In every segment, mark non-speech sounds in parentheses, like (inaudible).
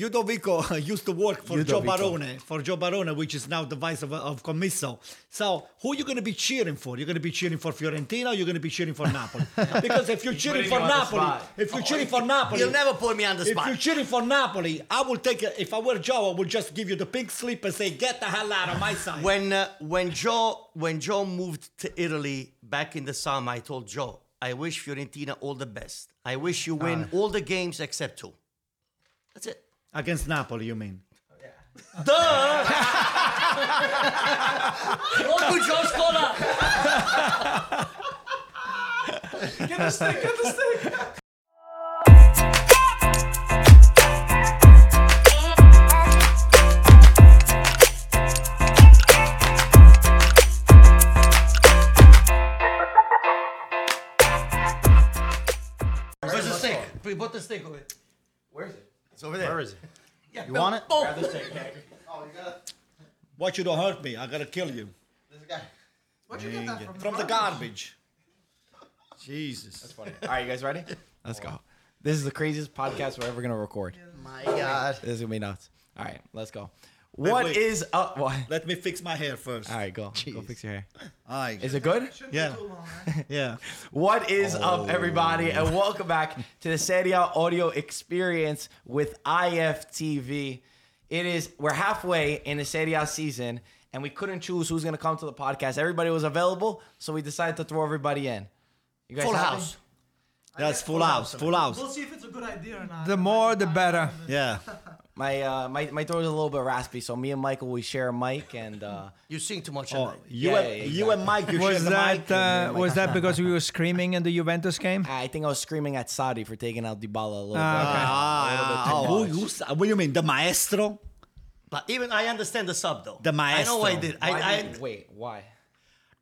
Ludovico (laughs) used to work for Joe Barone, for Joe Barone, which is now the vice of, of Commisso. So, who are you going to be cheering for? You're going to be cheering for Fiorentina or you're going to be cheering for Napoli? (laughs) Because if you're cheering for you Napoli, if you're cheering for Napoli, You'll never put me on the spot. if you're cheering for Napoli, I will take it. If I were Joe, I would just give you the pink slip and say, get the hell out of my side. when uh, when Joe when Joe moved to Italy back in the summer, I told Joe, I wish Fiorentina all the best. I wish you win all the games except two. That's it. Against Napoli, you mean? Duh! Roku Joe Scola. Get the stick, get the stick. Where's the stick? Put the stick over there. Where is it? It's over there. Where is it? Yeah, You want it? Grab the stick, Keg. Oh, you gotta. Watch you don't hurt me. I gotta kill you. There's a guy. Where'd you get that from? From the garbage. Jesus. That's funny. All right, you guys ready? (laughs) Let's go. This is the craziest podcast we're ever gonna record. My God. This is gonna be nuts. All right, let's go. What wait. is up? What? Let me fix my hair first. All right, go. Go fix your hair. Aye. Is it good? Yeah. (laughs) Yeah. What is oh. up, everybody, and welcome back to the Serie Audio Experience with IFTV. It is we're halfway in the Serie season, and we couldn't choose who's gonna come to the podcast. Everybody was available, so we decided to throw everybody in. You guys Full happy? house. That's full house. Full house. We'll see if it's a good idea or not. The more, the better. Yeah. My uh, my my throat is a little bit raspy, so me and Michael we share a mic, and uh, You sing too much. Oh, you, Yeah, and, yeah, you and Mike, you share Was the mic. that uh, was that because we were (laughs) screaming in the Juventus game? I think I was screaming at Sarri for taking out Dybala a little Ah, bit. okay. Ah, oh, who, who's, what do you mean? The maestro? But even I understand the sub though. The maestro. I know why he maestro. did. I, Why I, did- wait, why?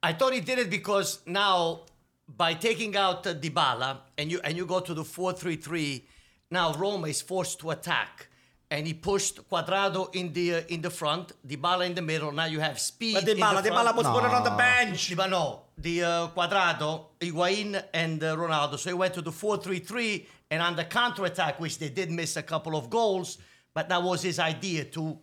I thought he did it because now by taking out uh, Dybala and you and you go to the 4-3-3, now Roma is forced to attack. And he pushed Cuadrado in the uh, in the front, Dybala in the middle. Now you have speed. But in Dybala, the Dybala front. was put on the bench. Dybala, no, the uh, Cuadrado, Higuain, and uh, Ronaldo. So he went to the 4-3-3, and on the counter-attack, which they did miss a couple of goals, but that was his idea to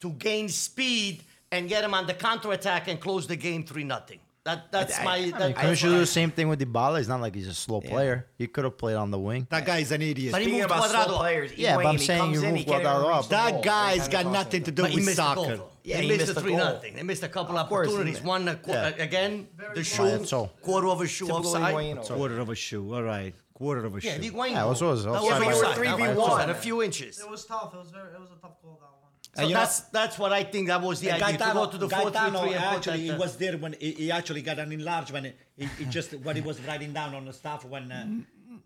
to gain speed and get him on the counter-attack and close the game 3 nothing. That that's my. You That, couldn't you do the same thing with Dybala? He's not like he's a slow player. He could have played on the wing. That guy's an idiot. But he Speaking moved about slow players, Yeah, but I'm saying you in, move he can't even Cuadrado up. that guy's got nothing to do But he with missed the goal. soccer. Yeah, he, he missed, missed the the three goal. nothing. They missed a couple of course opportunities. One uh, Yeah. again, the shoe, Right, so- quarter of a shoe Typical offside. Quarter of a shoe. All right. Quarter of a Yeah, shoe. Higuain. Yeah, it was- was That offside. was Yeah, but you were. That was 3v1. a few inches. It was tough. It was very. It was a tough call that one. So And you know- that's that's what I think. That was the idea to Gaetano, go to the four three Gaetano three and put actually he was there when he, he actually got an enlargement. He, he just what he was writing down on the stuff when. Uh,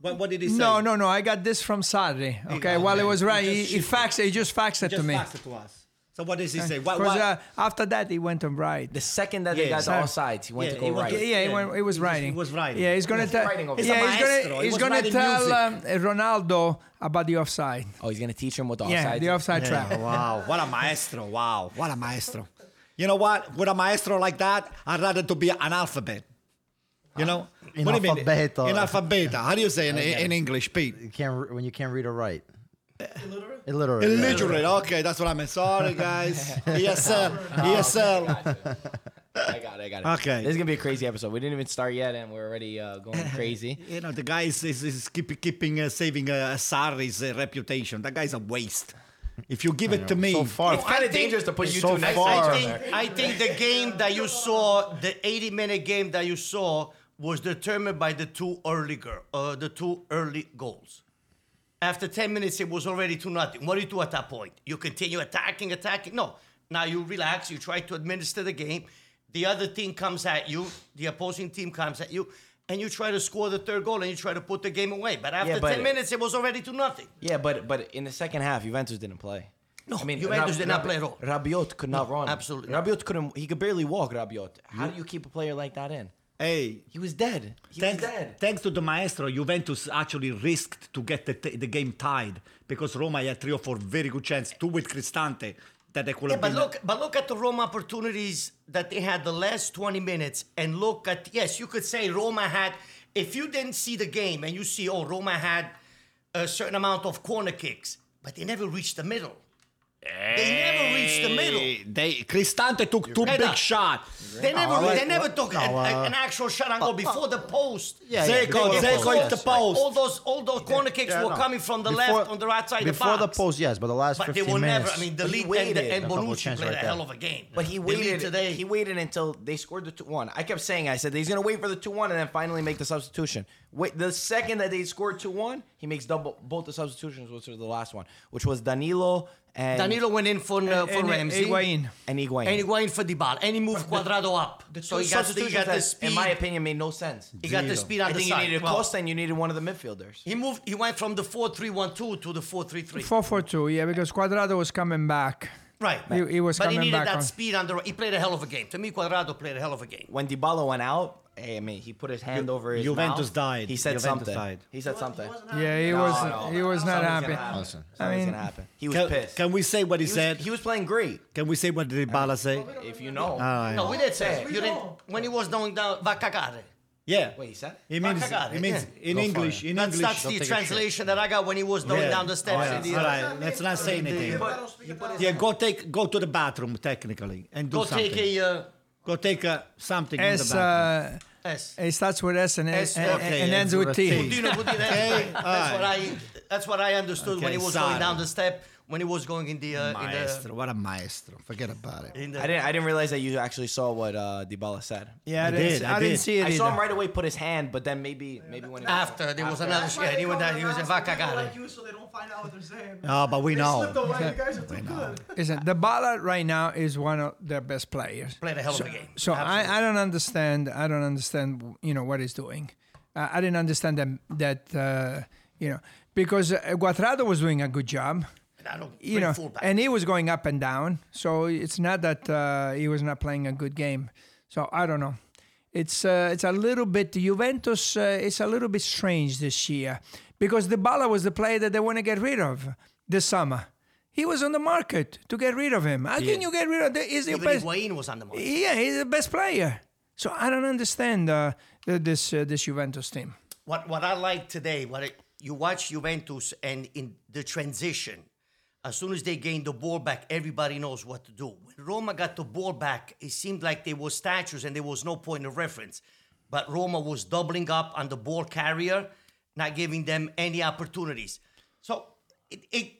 what, what did he say? No, no, no. I got this from Sarri. Okay, got while it. it was He right, he, he faxed. He just faxed it Just to me. fax it to us. So what does he say? Why, Because why- uh, after that, he went on right. The second that they Yeah, got sir. the offsides, he went Yeah, to go he was- right. Yeah, yeah, he, went, he was he writing. he was writing. Yeah, he's gonna He's tell. writing Yeah, he's He's a gonna maestro. He he's gonna tell um. Ronaldo about the offside. Oh, he's gonna teach him what the Yeah, offsides. the offside Yeah, trap. wow, what a maestro! Wow, what a maestro! You know what? With a maestro like that, I'd rather to be an alphabet. You know, In What do you mean? alphabeto. In alphabeta. How do you say in, in English, Pete? You can't when you can't read or write. Illiterate. Illiterate. yeah. Illiterate. Okay, that's what I meant. Sorry, guys. (laughs) ESL. (laughs) ESL. I got it. I got it. Okay. This is gonna be a crazy episode. We didn't even start yet, and we're already uh, going (laughs) crazy. You know, the guy is, is, is keep, keeping uh, saving uh, Sarri's uh, reputation. That guy's a waste. If you give it to me, So far. It's kind of dangerous to put you so two next far- to I each think, other. I think the game that you saw, the 80 minute game that you saw, was determined by the two early girl, uh, the two early goals. After 10 minutes, it was already 2 nothing. What do you do at that point? You continue attacking, attacking? No. Now you relax, you try to administer the game. The other team comes at you, the opposing team comes at you, and you try to score the third goal and you try to put the game away. But after but- 10 minutes, it was already 2 nothing. Yeah, but but in the second half, Juventus didn't play. No, I mean, Juventus did not play at all. Rabiot could not run. absolutely. Rabiot couldn't. He could barely walk. Rabiot. How do you keep a player like that in? Hey, He was dead. He thanks, was dead. thanks to the maestro, Juventus actually risked to get the, the game tied because Roma had three or four very good chances, two with Cristante, that they could Yeah, have but look, but look at the Roma opportunities that they had the last 20 minutes, and look at yes, you could say Roma had. If you didn't see the game and you see, oh, Roma had a certain amount of corner kicks, but they never reached the middle. They never reached the middle. They Cristante took two Reda. big shots. They never, like- they never took no, an, uh, an actual shot and go before the post. Yeah, yeah, Dzeko, before the Dzeko post, hit the yes. post. All those, all those corner kicks Yeah, were no. coming from the Before- left on the right side Before of the the box. post, yes, but the last but they 15 were minutes. never. I mean, the But he lead and, waited. and A couple Bonucci chances played right a there. hell of a game. But he The lead waited. today. He waited until they scored the two one. I kept saying, I said he's gonna wait for the two one and then finally make the substitution. Wait, the second that they scored two one, he makes double both the substitutions, which was the last one, which was Danilo and Danilo went in for uh, for And Ramsey. Higuain. and Higuain. And Higuain for Dybala. And he moved Cuadrado up. the So he got, the, he got the that, speed. in my opinion, made no sense. he got the speed on I the think you needed Well, Costa and you needed one of the midfielders. he moved. He went from the four-three-one-two to the four-three-three. 4 4 2, yeah, because Cuadrado was coming back. Right. He- he was but he needed that on. speed on the. right. He played a hell of a game. To me, Cuadrado played a hell of a game. When Dybala went out, hey, I mean, he put his hand over his Juventus mouth. died. He said Juventus something. died. He said something. Yeah, he No, was no, he was not Something's happy. gonna happen. Listen. Something's mean- gonna happen. He was Can, pissed. can we say what he, he, was, said? he was playing great. Can we say what did Dybala say? If you know. Alright. No, we did say We you didn't. know. When he was going down, va cagare. Yeah. Wait, he said? It means, Cagare, it means yeah. in Go English. In That's, English. that's the translation that I got when he was going Yeah. down the steps. Oh, in the, yeah. All right, let's not say anything. Yeah, go take go to the bathroom technically and do Go something. take a. Uh, go take uh, something in the S, bathroom. uh, S. it starts with S and, S, and, okay, and ends ends with with T. T. Budino, Budino, that's, that's what I. That's what I understood when he was sorry. going down the step. When he was going in the. Uh, maestro, what a maestro. Forget about it. in the, I didn't. I didn't realize that you actually saw what uh, Dybala said. Yeah, I, I didn't, did, I I didn't see it I saw him right away put his hand, but then maybe maybe when he after there was another. Yeah, he went down. He was a va Like you, so they don't find out what they're saying. Oh, but we They know. slipped away. You guys are too good. Listen, Dybala right now is one of their best players. Played a hell of a game. So I, I don't understand. I don't understand. You know what he's doing. Uh, I didn't understand that. That uh, you know because uh, Cuadrado was doing a good job. I don't You know, fullback. and he was going up and down. So it's not that uh, he was not playing a good game. So I don't know. It's uh, it's a little bit Juventus. Uh, it's a little bit strange this year because Dybala was the player that they want to get rid of this summer. He was on the market to get rid of him. How can you get rid of the? Is Even best? Higuain was on the market. Yeah, he's the best player. So I don't understand uh, this uh, this Juventus team. What what I like today, what I, you watch Juventus and in the transition, as soon as they gained the ball back, everybody knows what to do. When Roma got the ball back, it seemed like they were statues and there was no point of reference. But Roma was doubling up on the ball carrier, not giving them any opportunities. So it, it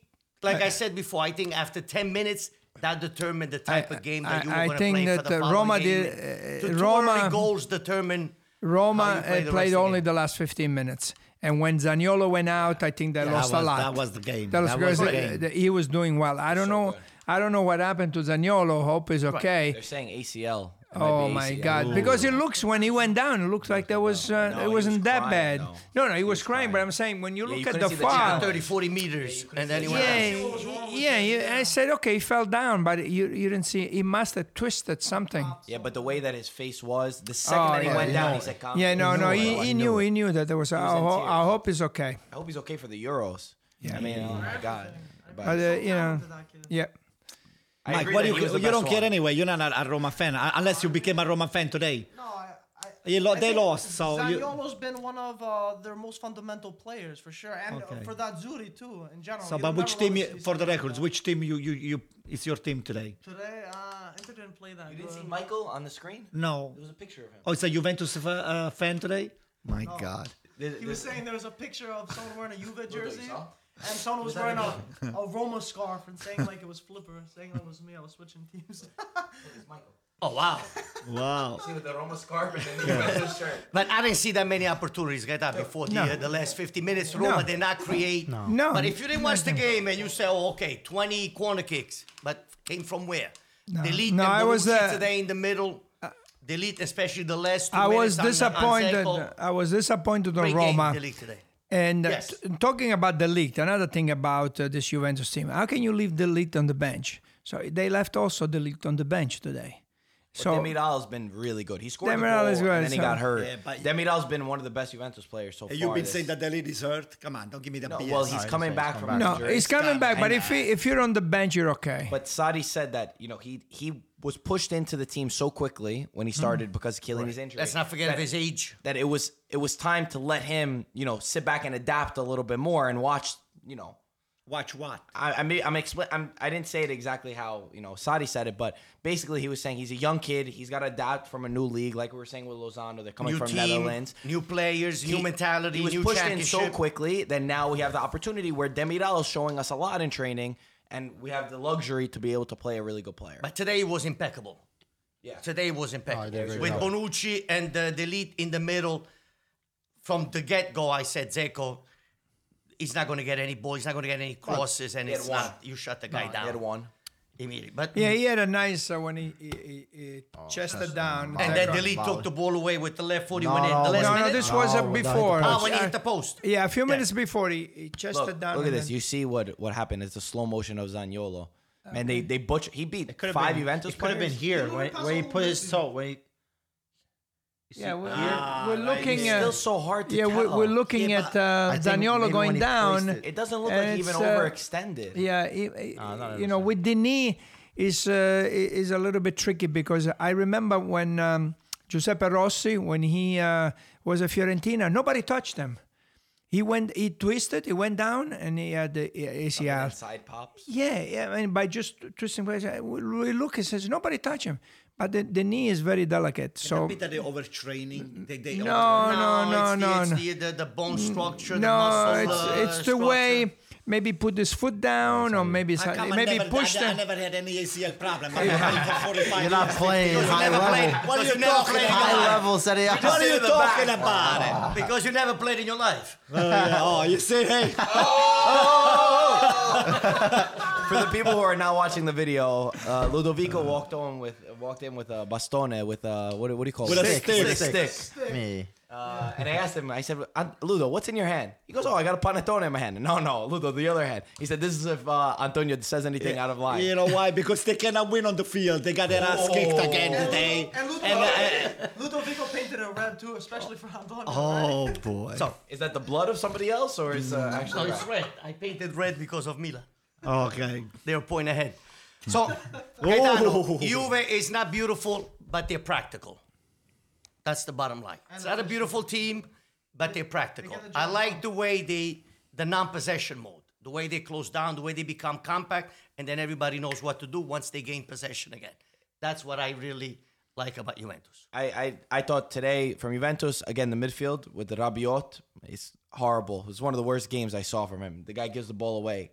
like I said before, I think after 10 minutes, that determined the type I- of game that you I- were I going to think play for that, the uh, Roma game. did- uh, Roma- goals determine Roma you uh, the played the only game. the last 15 minutes. And when Zaniolo went out, I think they That lost was, a lot. that was the game. That was That because was the game. he was doing well. I don't know. I don't know what happened to Zaniolo. Hope is okay. They're saying ACL. It might Oh be my ACL. God! Because it looks when he went down, it looks like there was uh, No, it wasn't was that crying, bad. though. No, no, he, was was crying. But. I'm saying when you Yeah, look you at the see the 30, 40 meters, and then he went yeah, yeah, yeah. I said okay, he fell down, but you you didn't see. He must have twisted something. Yeah, but the way that his face was, the second Oh, that he yeah, went he down, knew he said, "Calm Yeah, no, no. He, he knew. He knew that there was. I, was in ho- tears. I hope he's okay. I hope he's okay for the Euros. Yeah. I mean, oh my God. But But uh, you know, To that kid. yeah. I Mike, what that do you, you don't best care anyway. You're not a, a Roma fan uh, unless you became a Roma fan today. No, I. I lo- I they lost, so you- Zaniolo's been one of uh, their most fundamental players for sure, and Okay. for that Zuri too in general. So, You'll but which team, you, for the records, like which team you, you, you is your team today? today, uh, Inter didn't play that You didn't see Michael on the screen? No. There was a picture of him. Oh, it's a Juventus uh, uh, fan today? My God. He was saying there was a picture of someone wearing a Juve jersey, saw? And someone was wearing a, a (laughs) Roma scarf and saying like it was Flipper, saying that was me. I was switching teams. It's Michael. Oh, wow. Wow. See with the Roma scarf and then the Juventus shirt. But I didn't see that many opportunities get that before the, uh, the last 50 minutes. Roma No. did not create. No. But if you didn't watch the game and you say, oh, okay, 20 corner kicks, but came from where? De Ligt No, and I was, Bonucci uh, today in the middle. De Ligt, especially the last two I was minutes on- on disappointed. Dzeko. I was disappointed on Great game, Roma. De Ligt today. And uh, Yes. t- talking about the league, another thing about uh, this Juventus team, how can you leave De Ligt on the bench? So they left also De Ligt on the bench today. So Demiral's been really good. He scored Demiral the goal is good, and then he so- got hurt. Yeah, but- Demiral's been one of the best Juventus players so far. You've been this- saying that De Ligt is hurt. Come on, don't give me the No, BS. well, he's he's coming back from coming no, injury. he's coming back. But if he, if you're on the bench, you're okay. But Sarri said that you know he he was pushed into the team so quickly when he hmm. started because of Chiellini's injury. Let's not forget that, of his age. that it was it was time to let him you know sit back and adapt a little bit more and watch you know Watch what? I, I mean, I'm explain. I'm, I didn't say it exactly how you know Sarri said it, but basically he was saying he's a young kid. He's got to adapt from a new league, like we were saying with Lozano. They're coming New from team, Netherlands. new players, new mentality, He was pushed in so quickly that now we have the opportunity where Demiral is showing us a lot in training, and we have the luxury to be able to play a really good player. But today was impeccable. yeah, Today was impeccable. Oh, did a great With job. Bonucci and the, De Ligt in the middle, from the get go, I said, Dzeko, he's not going to get any balls, he's not going to get any crosses, and He had it's one. not, you shut the guy he had down one. Immediately. But Yeah, he had a nice uh, when he, he, he, he Oh, chested down. And then Dzeko. De Ligt took the ball away with the left foot. He No, went in no, the last no, no, minute. this was No, without before. the Ah, when he hit the post. yeah, a few minutes before he, he chested Look, down. look at this. then- You see what what happened? It's the slow motion of Zaniolo. Man, they they butcher. He beat Could've five been, Juventus It could have been here He when, where he put his toe. When he, you see Yeah, we're, here? we're, we're looking It's at still so hard to yeah, tell. we're, we're looking Yeah, at but uh, I think maybe Zaniolo when going down. it- It doesn't look like he even uh, overextended. Yeah, he- he- not you know, with Denis is uh, is a little bit tricky because I remember when um, Giuseppe Rossi, when he uh, was a Fiorentina, nobody touched him. He went, he twisted, he went down, and he had the ACL. Side pops. Yeah, yeah. I mean, by just twisting, we we look, he says nobody touched him, but the, the knee is very delicate. So So bit that they overtraining. They, they no, over- no, no, it's no, the, it's no. the, the, the bone structure, the No, muscle it's uh, it's the way. Maybe put his foot down, or maybe How some- maybe never, push I, I them. never had any ACL problem. (laughs) I've been for 45 You're not years. playing Because you high never played. level. What are you you talking in about? your High life. level Serie A. What are you in the talking back. about? (laughs) Because you never played in your life. Oh, yeah. oh, you see, hey. (laughs) For the people who are not watching the video, uh, Ludovico walked on with walked in with a bastone with a what, do- what do you call it? With a Stick, stick. stick. Me. Uh, and I asked him, I said, "An- Ludo, what's in your hand? He goes, Oh, I got a panettone in my hand. No, no, Ludo, the other hand. He said, This is if uh, Antonio says anything out of line. You know why? Because they cannot win on the field. They got their ass kicked again today. And Ludovico, And, uh, Ludovico painted it red too, especially for Antonio. oh, boy. So, Is that the blood of somebody else or is uh, no, actually it's red. I painted red because of Milan. Okay. They're a point ahead. So, (laughs) Gaetano, Juve is not beautiful, but they're practical. That's the bottom line. It's not a beautiful team, but they're practical. get I like the way they, the non-possession mode, the way they close down, the way they become compact, and then everybody knows what to do once they gain possession again. That's what I really like about Juventus. I, I, I thought today from Juventus, again, the midfield with the Rabiot, it's horrible. It's one of the worst games I saw from him. The guy gives the ball away.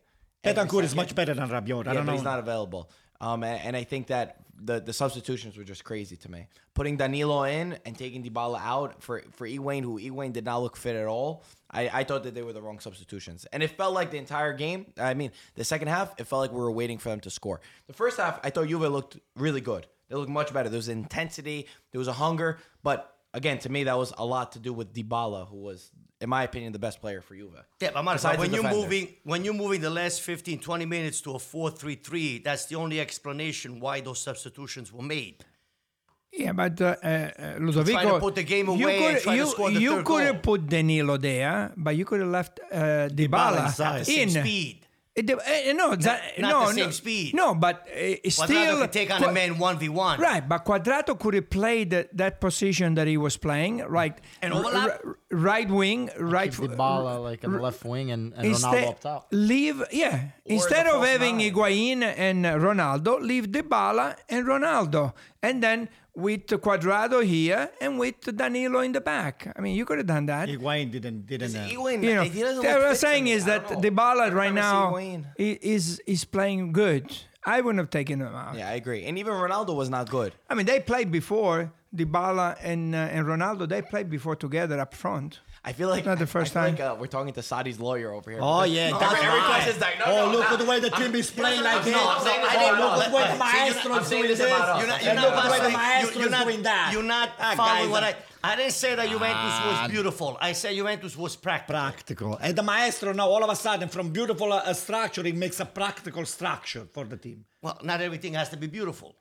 Bentancur is much better than Rabiot. I Yeah, don't know. he's not available. Um, and, and I think that the, the substitutions were just crazy to me. Putting Danilo in and taking Dybala out for for Higuain, who Higuain did not look fit at all. I, I thought that they were the wrong substitutions, and it felt like the entire game. I mean, the second half, it felt like we were waiting for them to score. The first half, I thought Juve looked really good. They looked much better. There was intensity, there was a hunger, but again, to me, that was a lot to do with Dybala, who was, in my opinion, the best player for Juve. Yeah, but Marco, Besides when the you're defender. moving when you're moving the last 15, 20 minutes to a 4-3-3, that's the only explanation why those substitutions were made. Yeah, but uh, uh, Ludovico, put the game you away and could, try to you, score the you third could goal. have put Danilo there, but you could have left uh, Dybala, inside. In. same speed. It uh, no, that, not no, the same no, speed. No, but uh, still, could take on Qua- a man 1v1. Right, but Cuadrado could have played that, that position that he was playing, right? And overlap? r- right wing, right. Keep Dybala like on the left wing and, and Ronaldo up top. leave yeah. Instead of having nine. Higuain and Ronaldo, leave Dybala and Ronaldo, and then with Cuadrado here and with Danilo in the back. I mean, you could have done that. Higuain didn't didn't. Uh, Higuain, you know, he what I'm saying is that don't know. Dybala right time I see now is is playing good. I wouldn't have taken him out. Yeah, I agree. And even Ronaldo was not good. I mean, they played before. Dybala and uh, and Ronaldo, they played before together up front. I feel like Not the first I feel time. Like, uh, we're talking to Sarri's lawyer over here. Oh Because yeah, every, that's every right. question is like, no, oh, no, look no. at the way the team is playing like this. No, I'm saying this oh, look at the way the I'm saying this- I'm maestro's saying doing this this. about us. You're not, And you're not, the way the you're- not, doing that. You're not Ah, following guys, what I. uh, I didn't say that Juventus was beautiful. I said Juventus was practical. Practical. And the maestro now, all of a sudden, from beautiful uh, structure, it makes a practical structure for the team. Well, not everything has to be beautiful.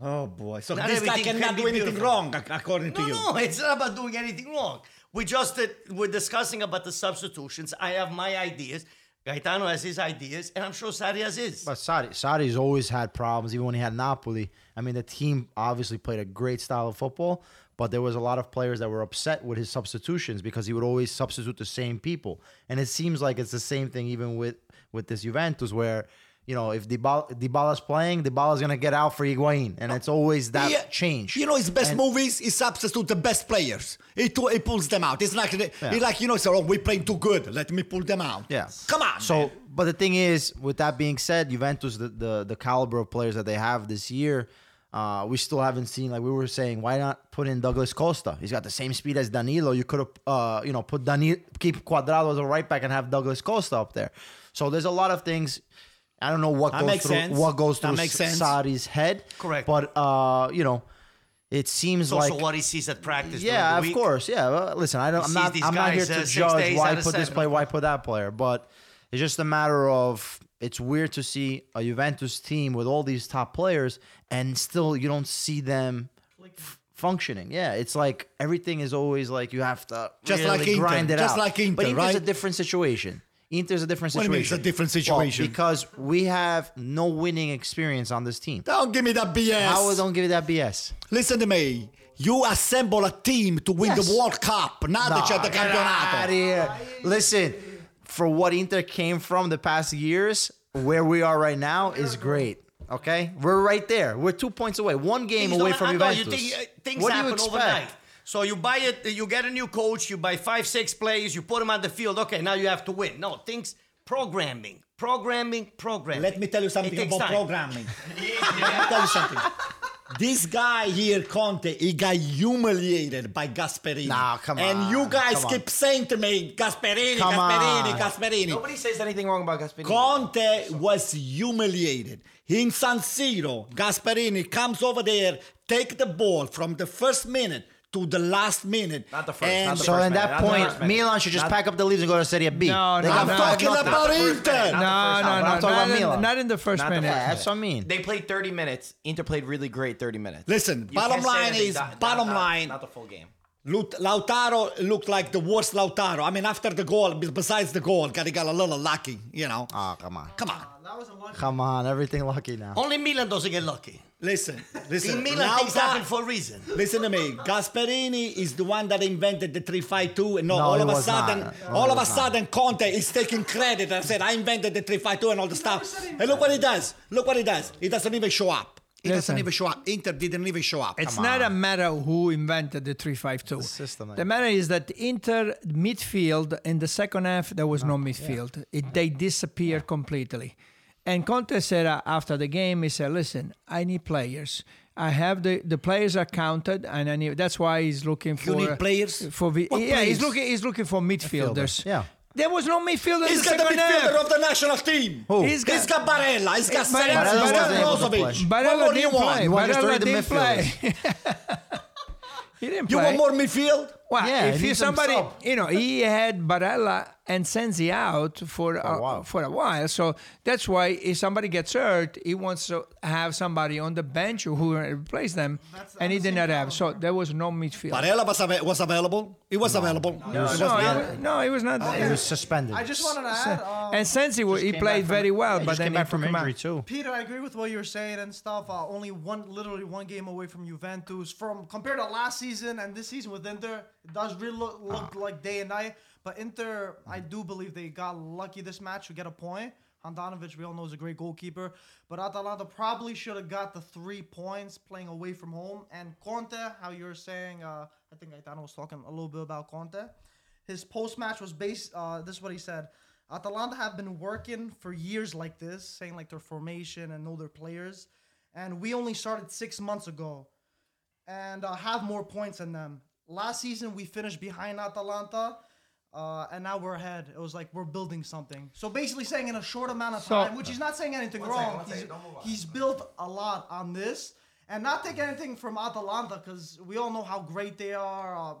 Oh boy! So Not this guy cannot can do anything beautiful. wrong, ac- according to No, you. no, it's not about doing anything wrong. We just uh, we're discussing about the substitutions. I have my ideas. Gaetano has his ideas, and I'm sure Sarri has his. But Sarri, Sarri's always had problems, even when he had Napoli. I mean, the team obviously played a great style of football, but there was a lot of players that were upset with his substitutions because he would always substitute the same people. And it seems like it's the same thing even with with this Juventus where. You know, if Dybala, Dybala's playing, Dybala's gonna get out for Higuain, and it's always that Yeah. change. You know, his best And- move is he substitute the best players. He, to, he pulls them out. It's like he like you know, so oh, we playing too good. Let me pull them out. Yeah. come on. So, man. but the thing is, with that being said, Juventus, the the, the caliber of players that they have this year, uh, we still haven't seen. Like we were saying, why not put in Douglas Costa? He's got the same speed as Danilo. You could have, uh, you know, put Danilo, keep Cuadrado as a right back, and have Douglas Costa up there. So there's a lot of things. I don't know what That goes through sense. what goes through. Sarri's head. Correct. But uh, you know, it seems It's also like what he sees at practice. yeah, of course. Yeah. Well, listen, I don't. He I'm not. I'm not here to judge why put this player, why put that player. But it's just a matter of it's weird to see a Juventus team with all these top players and still you don't see them f- functioning. Yeah, it's like everything is always like you have to Just really like Inter, grind it just out. like Inter, but Inter's a different situation. Inter's a different What do situation. you mean it's a different Well, situation? because we have no winning experience on this team. don't give me that BS. How don't give you that BS? Listen to me. You assemble a team to win Yes. the World Cup, not the, Nah, the get campionato. Listen, for what Inter came from the past years, where we are right now is great. Okay, we're right there. We're two points away, one game Things away from I Juventus. You think, uh, things what do you expect? overnight. So you buy it, you get a new coach, you buy five, six players, you put them on the field. Okay, now you have to win. No, things programming, programming, programming. Let me tell you something about time. programming. (laughs) Let me tell you something. This guy here, Conte, he got humiliated by Gasperini. Nah, come on. And you guys come on. keep saying to me, Gasperini, Come Gasperini, on. Gasperini. Nobody says anything wrong about Gasperini. Conte was humiliated. In San Siro, Gasperini comes over there, take the ball from the first minute to the last minute. Not the first, and not the So first at that minute, not the point, first minute. Milan should just Not- pack up the leaves and go to Serie B. No, They no, I'm no, talking nothing. about Not the Inter. minute, not No, the first no, half. no, I'm talking not about in, Milan. not in the first Not the minute. first Yeah, that's what I mean. They played 30 minutes. Inter played really great 30 minutes. Listen, You bottom line is, not- bottom not- line, Not the full game. Lut- Lautaro looked like the worst Lautaro. I mean, after the goal, besides the goal, got, he got a little lucky, you know. Oh, come on. Come on. That was a lucky. Come on, everything lucky now. Only Milan doesn't get lucky. Listen, listen. In Milan, things Lauta- happen for a reason. Listen to me. Gasperini is the one that invented the 352 and no, No, all of a was not. sudden, No, all of a was not. sudden Conte is taking credit and said, I invented the 352 and all the stuff. And look what he does. Look what he does. He doesn't even show up. He doesn't even show up. Inter didn't even show up. It's not a matter who invented the 352. system, eh? the matter is that Inter midfield in the second half there was no midfield. It, they disappeared completely. And Conte said uh, after the game, he said, "Listen, I need players. I have the the players are counted, and I need, that's why he's looking for need players? For vi- What yeah, players? he's looking he's looking for midfielders. Yeah. There was no midfielder in He's the got the midfielder half. of the national team. Who? He's He's got He's got Barella- Sensi. He's Barella got wasn't able to Brozovic. What Barella more do you didn't want? play. You want just Barella three of the didn't play. (laughs) he didn't You want more midfield? Well, Yeah, if he you somebody, you know, he had Barella and Sensi out for a, while. for a while, so that's why if somebody gets hurt, he wants to have somebody on the bench who will replace them, That's and he did not have. So there was no midfield. Barella was, ava- was available. He was available. He was no, available. he, no, he was not. He was suspended. I just wanted to add, uh, and Sensi, wa- he played from- very well, he but just then came back from took him out. injury too. Peter, I agree with what you were saying and stuff. Uh, only one, literally one game away from Juventus. From compared to last season and this season with Inter, it does really look, look like day and night. But Inter, I do believe they got lucky this match to get a point. Handanovic, we all know, is a great goalkeeper. But Atalanta probably should have got the three points playing away from home. And Conte, how you were saying, uh, I think Gaetano was talking a little bit about Conte. His post match was based. Uh, this is what he said. Atalanta have been working for years like this, saying like their formation and know their players, and we only started six months ago, and uh, have more points than them. Last season we finished behind Atalanta, uh, and now we're ahead. It was like we're building something. So basically, saying in a short amount of So- time, which he's not saying anything One wrong. second, one he's, second, don't move on. he's built a lot on this, and not take anything from Atalanta because we all know how great they are. Uh,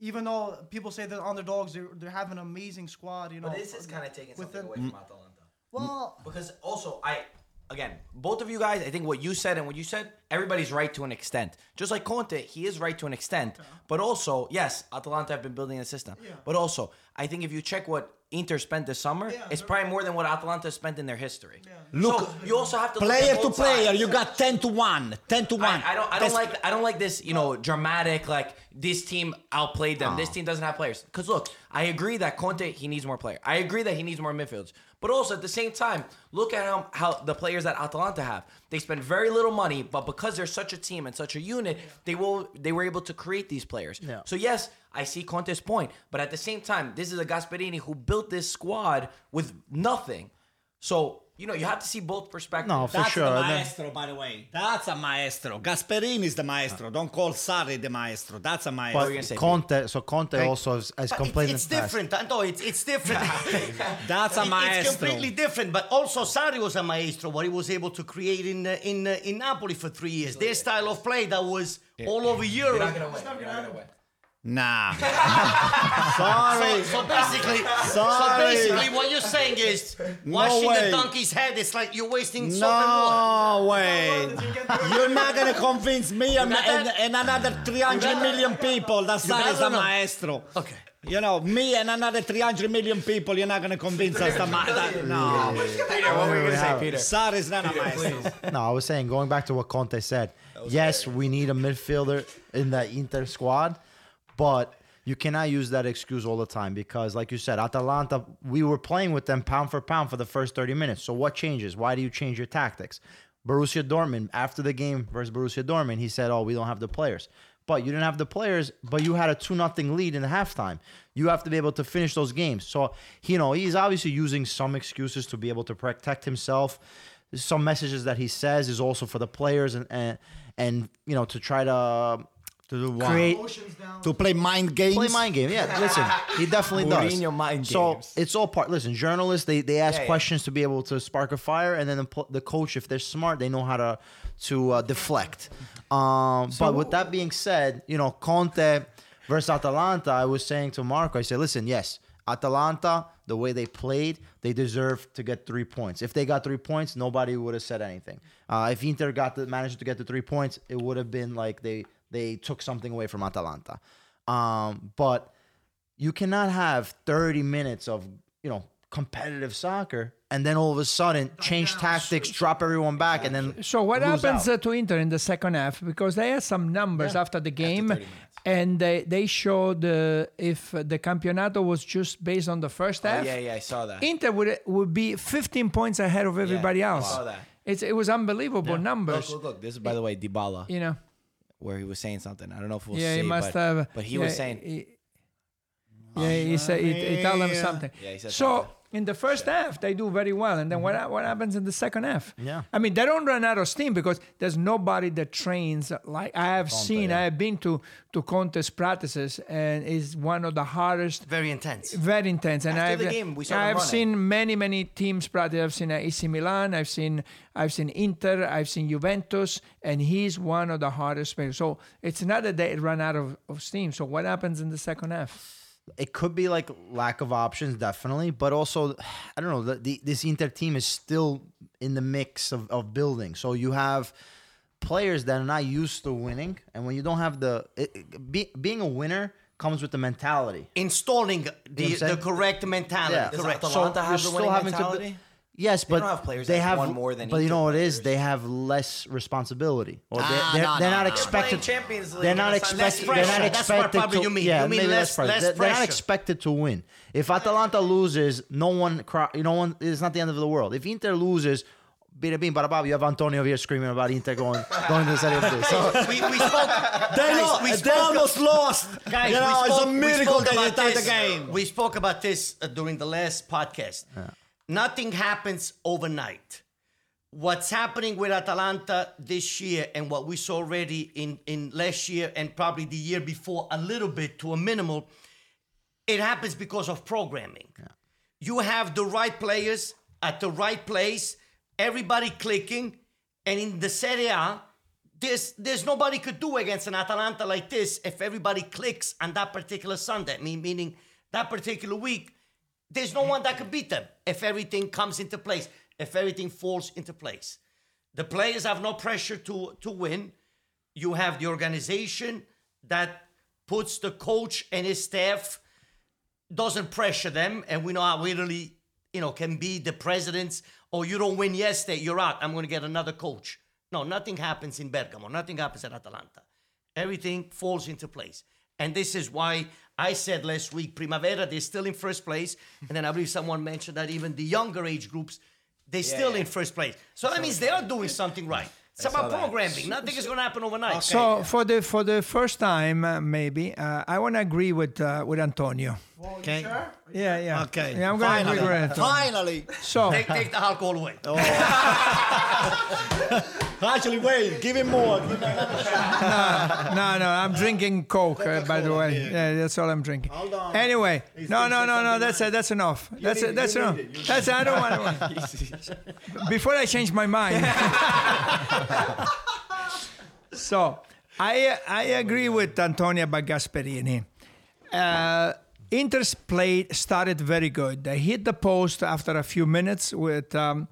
even though people say they're underdogs, they they have an amazing squad. You know, But this is kind of taking something within- away from Atalanta. well. Because also, I again, both of you guys, I think what you said and what you said, everybody's right to an extent. Just like Conte, he is right to an extent. But also, yes, Atalanta have been building a system. Yeah. But also, I think if you check what Inter spent this summer is probably more than what Atalanta spent in their history. Look, so you also have to look player at to player, sides. you got 10 to 1. 10 to 1. I, I don't. I don't like. I don't like this. You know, dramatic. Like this team outplayed them. This team doesn't have players. Because look, I agree that Conte he needs more players. I agree that he needs more midfielders. But also at the same time, look at how, how the players that Atalanta have. They spend very little money, but because they're such a team and such a unit, they will they were able to create these players. Yeah. So yes, I see Conte's point, but at the same time, this is a Gasperini who built this squad with nothing. So you know you have to see both perspectives. No, for That's sure. the and then- maestro, by the way. That's a maestro. Gasperini is the maestro. Don't call Sarri the maestro. That's a maestro. you But Conte, so Conte also has, has But complained it's, it's in the past. different. No, it's it's different. (laughs) That's a It- It's maestro. completely different. But also, Sarri was a maestro. What he was able to create in uh, in uh, in Napoli for three years. Their style of play that was all over You're Europe. not gonna win. You're not gonna win. Nah. (laughs) Sorry. so basically, so basically, what you're saying is washing way. the donkey's head. It's like you're wasting soap and water. No way. You're not going to convince me and, and, and another 300 million people that got Sarri is a maestro. Okay. You know, me and another 300 million people, you're not going to convince us that, ma- that no. Peter, what were you gonna say, Peter? Sarri is not a maestro. No, I was saying, going back to what Conte said, yes, we need a midfielder in the Inter squad, but you cannot use that excuse all the time because, like you said, Atalanta, we were playing with them pound for pound for the first 30 minutes. So what changes? Why do you change your tactics? Borussia Dortmund, after the game versus Borussia Dortmund, he said, oh, we don't have the players. But you didn't have the players, but you had a 2 nothing lead in the halftime. You have to be able to finish those games. So, you know, he's obviously using some excuses to be able to protect himself some messages that he says is also for the players and and, and you know to try to to do what? Create, to play mind games. play mind game. Yeah, (laughs) listen, he definitely does. Mourinho mind so games. it's all part. Listen, journalists they they ask Yeah, yeah. questions to be able to spark a fire, and then the, pl- the coach, if they're smart, they know how to to uh, deflect. Um, but with that being said, you know Conte versus Atalanta, I was saying to Marco, I said, listen, yes, Atalanta, the way they played, they deserve to get three points. If they got three points, nobody would have said anything. Uh, if Inter got the managed to get the three points, it would have been like they they took something away from Atalanta. Um, but you cannot have 30 minutes of you know competitive soccer and then all of a sudden change tactics, drop everyone back, and then So what lose happens out. uh, to Inter in the second half? Because they had some numbers after the game, and they they showed uh, if the Campionato was just based on the first Oh, half. yeah, yeah, I saw that. Inter would would be 15 points ahead of everybody I else. saw that. It's it was unbelievable numbers. Look, look, look. This is, by the way, Dybala, You know. Where he was saying something. I don't know if we'll yeah, see, he must but, have. but he yeah, was saying, he- yeah, he said he, he told them something. Yeah, he said so something. In the first half they do very well, and then what what happens in the second half? Yeah. I mean they don't run out of steam because there's nobody that trains like I have seen. I have been to to Conte's practices, and is one of the hardest Very intense. very intense. And After I've, game, we saw I've seen many, many teams practice. I've seen uh, AC Milan. I've seen, I've seen Inter. I've seen Juventus, and he's one of the hardest players. So it's not that they run out of, of steam. So what happens in the second half? It could be like lack of options, definitely, but also I don't know. The, the, this Inter team is still in the mix of, of building, so you have players that are not used to winning, and when you don't have the it, it- be, being a winner comes with the mentality. Installing the, I'm the correct mentality. Yeah. Does Correct. Atalanta have you're the still winning having to be- mentality? Yes, They but don't have players they have won more than But you know what it players. is? They have less responsibility, or they, Ah, they're, no, they're no, not no. expected. Playing Champions League They're not and it's less expected. They're not pressure. That's what expected to. you mean. Yeah, You mean maybe less- pressure. less They're, they're not expected to win. If Atalanta loses, no one. Cry, no one. It's not the end of the world. If Inter loses. Bada bing, bada bob. You have Antonio here screaming about Inter going (laughs) going to the Serie B. So we, we spoke. They, (laughs) guys, lo- we they spoke- almost lost. Guys, you we know, it's spoke- a miracle that they about tied the this- game. We spoke about this uh, during the last podcast. Nothing happens overnight. What's happening with Atalanta this year and what we saw already in, in last year and probably the year before a little bit to a minimal, it happens because of programming. You have the right players at the right place, everybody clicking, and in the Serie A, there's there's nobody could do against an Atalanta like this if everybody clicks on that particular Sunday. I mean, meaning that particular week, there's no one that could beat them if everything comes into place, if everything falls into place. The players have no pressure to to win. You have the organization that puts the coach and his staff doesn't pressure them, and we know how we you know, can be the presidents. Oh, you don't win yesterday, you're out. I'm going to get another coach. No, nothing happens in Bergamo. Nothing happens at Atalanta. Everything falls into place. And this is why I said last week, Primavera, they're still in first place. And then I believe someone mentioned that even the younger age groups, they're still yeah. in first place. So that means they are doing something right. (laughs) It's about that. programming. Nothing is going to happen overnight. So for the for the first time, uh, maybe uh, I want to agree with uh, with Antonio. Well, Okay. Sure? Yeah, yeah. Okay. Yeah, I'm going to agree Finally. with Finally. So Take, take the alcohol away. (laughs) (laughs) Actually, wait. Give him more. Give him another shot. no, no, I'm drinking Coke, uh, by the way. yeah. Yeah, that's all I'm drinking. Hold on. Anyway, He's no, no, no, no. That's it. That's enough. That's need it. it, That's enough. need it, you That's I don't want. (laughs) Before I change my mind. so I I agree with Antonia about Gasperini. Uh, Inter's play started very good. They hit the post after a few minutes with um,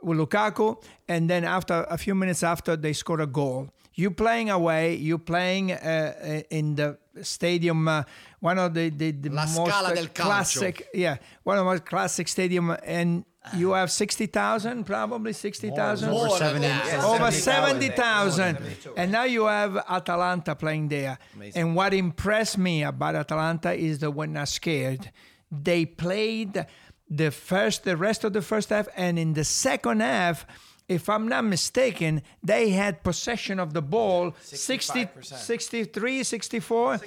with Lukaku, and then after a few minutes after they scored a goal. You playing away. You playing uh, uh, in the stadium, uh, one of the the, the La most Scala del Calcio. classic, yeah, one of the most classic stadium, and you have sixty thousand, probably sixty thousand. More Over than 70. Over 70,000. 70,000. And now you have Atalanta playing there. And what impressed me about Atalanta is that when not scared, they played the first, the rest of the first half, and in the second half, if I'm not mistaken, they had possession of the ball 60, 63, 64,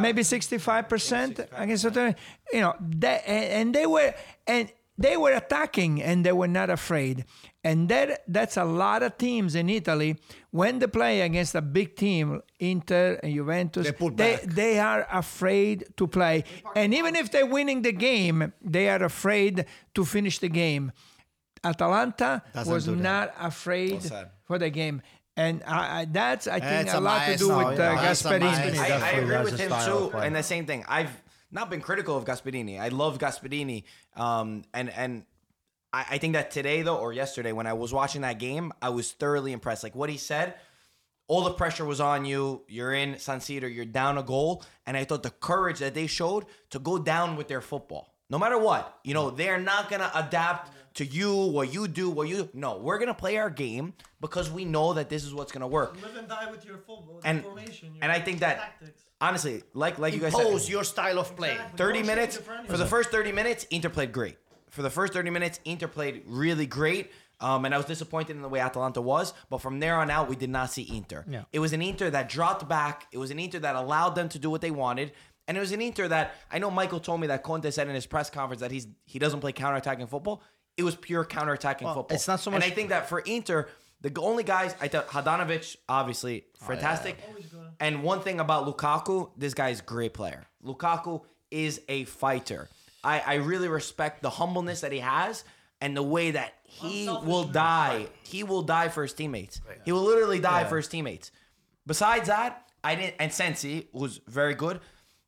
maybe 65% against Atalanta. You know, they, and, and they were and they were attacking and they were not afraid. And that that's a lot of teams in Italy when they play against a big team, Inter and Juventus, They pull they, back. they are afraid to play. And even if they're winning the game, they are afraid to finish the game. Atalanta Doesn't was do not afraid said. for the game. And I, I, that's, I think, That's a a lot to do maestro, with yeah. uh, That's a Gasperini. I, I agree with him too, play. and the same thing. I've not been critical of Gasperini. I love Gasperini, um, and and I, I think that today though, or yesterday, when I was watching that game, I was thoroughly impressed. Like what he said, all the pressure was on you. You're in San Siro, you're down a goal, and I thought the courage that they showed to go down with their football, no matter what. You know, they're not gonna adapt to you, what you do, what you. No, we're gonna play our game because we know that this is what's gonna work. Live and die with your football And formation. And I think that tactics. Honestly, like like you guys said, Impose your style of play. Exactly. 30 Don't minutes for the first 30 minutes inter played great for the first 30 minutes inter played really great um, and I was disappointed in the way Atalanta was, but from there on out, we did not see Inter. Yeah. It was an Inter that dropped back. It was an Inter that allowed them to do what they wanted. And it was an Inter that I know Michael told me that Conte said in his press conference that he's he doesn't play counterattacking football. It was pure counterattacking football. it's not so much. And much- I think that for Inter, the only guys I thought Handanovic, obviously fantastic. And one thing about Lukaku, this guy's a great player. Lukaku is a fighter. I, I really respect the humbleness that he has and the way that he will die. He will die for his teammates. He will literally die for his teammates. Besides that, I didn't and Sensi was very good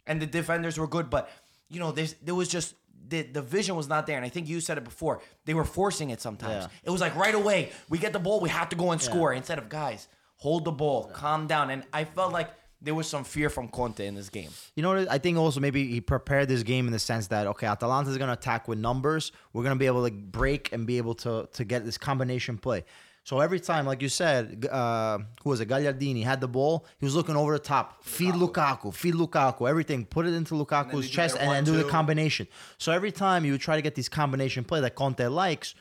and the defenders were good, but you know, there's there was just the, the vision was not there. And I think you said it before. They were forcing it sometimes. Yeah. It was like right away, we get the ball, we have to go and score. Instead of guys, hold the ball, calm down. And I felt like there was some fear from Conte in this game. You know what? I think also maybe he prepared this game in the sense that okay, Atalanta is going to attack with numbers. We're going to be able to break and be able to to get this combination play. So every time, like you said, uh, who was it? Gagliardini had the ball. He was looking over the top. Feed Lukaku. Feed Lukaku. Everything. Put it into Lukaku's do chest and then do the combination. So every time you would try to get these combination play that Conte likes,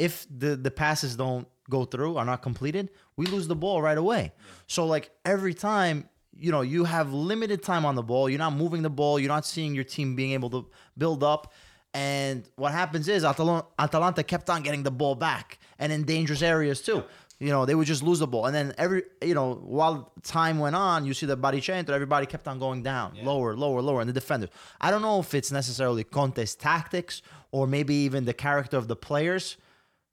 if the the passes don't go through, are not completed, we lose the ball right away. So like every time, you know, you have limited time on the ball. You're not moving the ball. You're not seeing your team being able to build up. And what happens is Atal- Atalanta kept on getting the ball back and in dangerous areas too. You know, they would just lose the ball. And then every, you know, while time went on, you see the Baricentro, everybody kept on going down, lower, lower, lower, and the defenders. I don't know if it's necessarily Conte's tactics or maybe even the character of the players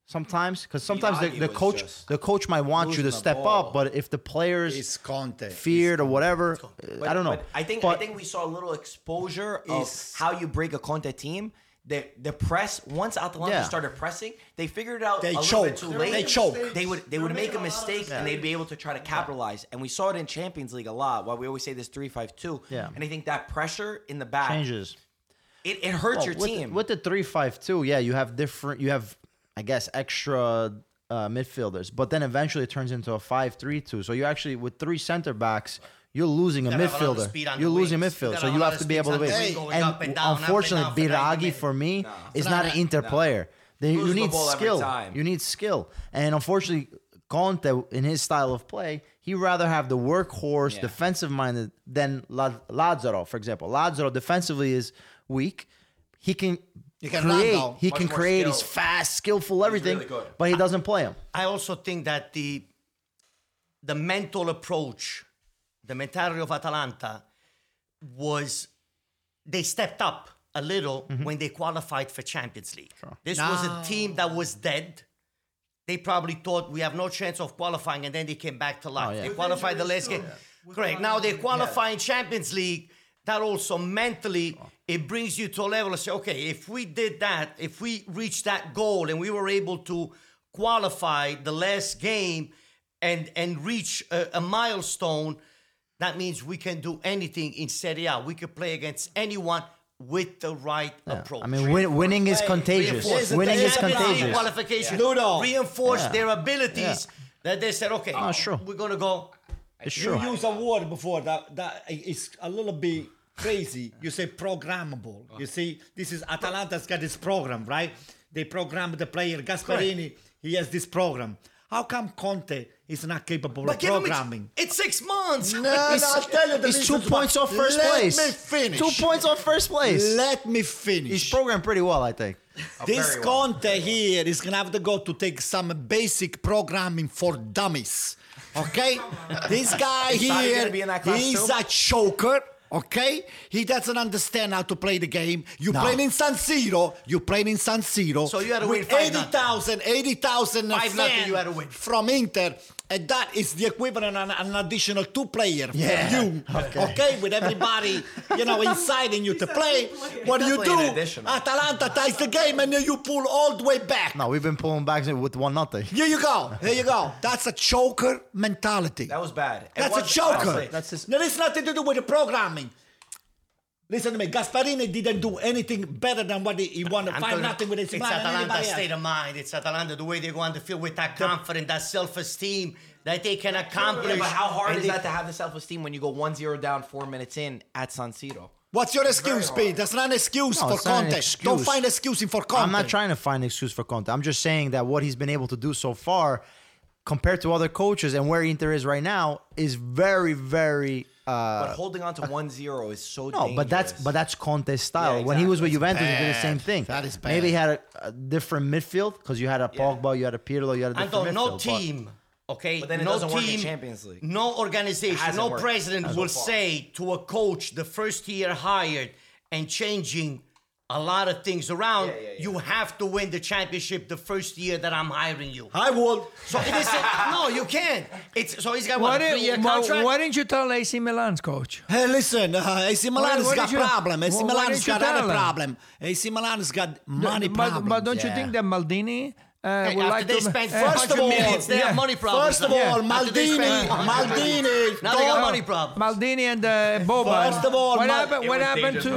sometimes because sometimes the, the coach the coach might want you to step ball. up but if the players It's Conte. feared or whatever uh, i don't know I think I think we saw a little exposure of Is- how you break a Conte team. The the press once Atalanta Yeah. started pressing, they figured it out They a little bit choke. too They late. They choke. They would they They're would make a a lot mistake and they'd be able to try to capitalize. And we saw it in Champions League a lot. Why we always say this three five two. Yeah. And I think that pressure in the back changes it, it hurts your with, team. with the three five two. Yeah, you have different. You have, I guess, extra uh, midfielders, but then eventually it turns into a five three two. So you actually with three center backs. You're losing a gotta have a midfielder. You're losing wings. midfield, so you have to be able to speeds win. the And up and down, up and unfortunately, down for 90 Biraghi for me is not not- an Inter no. player. They, you Lose the need skill. You need skill, and unfortunately, Conte in his style of play, he rather have the workhorse, Yeah. defensive minded than Lazaro, for example. Lazaro defensively is weak. He can. He can create. though. he Much can more create. He's fast, skillful, everything. really good. But he doesn't play him. I also think that the the mental approach, the mentality of Atalanta was they stepped up a little Mm-hmm. when they qualified for Champions League. This was a team that was dead. They probably thought we have no chance of qualifying, and then they came back to life. Oh, yeah. They With qualified the last game. Correct. Now they qualify in Champions League. That also mentally it brings you to a level of say, okay, if we did that, if we reached that goal and we were able to qualify the last game and and reach a, a milestone, that means we can do anything in Serie A. We could play against anyone with the right approach. I mean, win, winning is contagious. Here's Winning is contagious. qualification. Ludo. Reinforce Yeah. their abilities. That they said, okay, Oh, sure. we're gonna go. It's You true. use a word before that that is a little bit crazy. You say programmable. You uh-huh. see, this is Atalanta's got this program, right? They program the player. Gasperini, he has this program. How come Conte is not capable of But give him programming? it's, it's six months. No, no, I'll tell you the He's two reasons why. points off first Let place. me finish. Two points off first place. Let me finish. He's programmed pretty well, I think. Oh, this very well. Conte here is gonna have to go to take some basic programming for dummies. Okay? (laughs) this guy Is Sadi here, gonna be in that class he's too? a choker. Okay, he doesn't understand how to play the game. You No. playing in San Siro. You playing in San Siro. So you had to win with 5-0. 80,000, 80,000 5-0 fans you had to win. from Inter, and that is the equivalent of an, an additional two player Yeah. for you. (laughs) Okay. with everybody, you know, inciting you to play. What do you do? an. Atalanta ties the game, and then you pull all the way back. No, we've been pulling back with one nothing. Here you go. Here you go. That's a choker mentality. that was bad. It That's a choker. honestly, That's his- Now, it's nothing to do with the programming. Listen to me. Gasperini didn't do anything better than what he, he won. I'm Five telling you, nothing with It's AC Milan and Atalanta state of mind. It's Atalanta the way they want to feel with that confidence, that self-esteem that they can accomplish. Yeah, but how hard And is they- that to have the self-esteem when you go 1-0 down four minutes in at San Siro? What's your excuse, Pete? That's not an excuse No, for it's Conte. excuse. Don't find excuse for Conte. I'm not trying to find an excuse for Conte. I'm just saying that what he's been able to do so far, compared to other coaches and where Inter is right now, is very, very. But Uh, holding on to 1-0 is so no, but that's but that's Conte's style. Yeah, When he was with exactly. Juventus, he did the same thing. That is bad. Maybe he had a, a different midfield because you had a Pogba, you had a Pirlo, you had a different Anton, no midfield. but- team, okay? But then it no doesn't team, work in Champions League. No organization, no worked president will far. say to a coach the first year hired and changing a lot of things around, Yeah, yeah, yeah. you have to win the championship the first year that I'm hiring you. I would. So it is no, you can't. It's so he's got Why, what, a did, contract. Why didn't you tell AC Milan's coach? Hey, listen, uh, AC Milan's why got did you- problem. AC why- why Milan's got other tell him? problem. AC Milan's got money but, problems. but don't you Yeah. think that Maldini uh, Hey, after like they to... spent 400 First of all, millions, they yeah. have money problems. First of all, After they spent Maldini, Maldini, Now they got money problems. Maldini and uh, Boban. First of all, what Mal- happened? What happened to?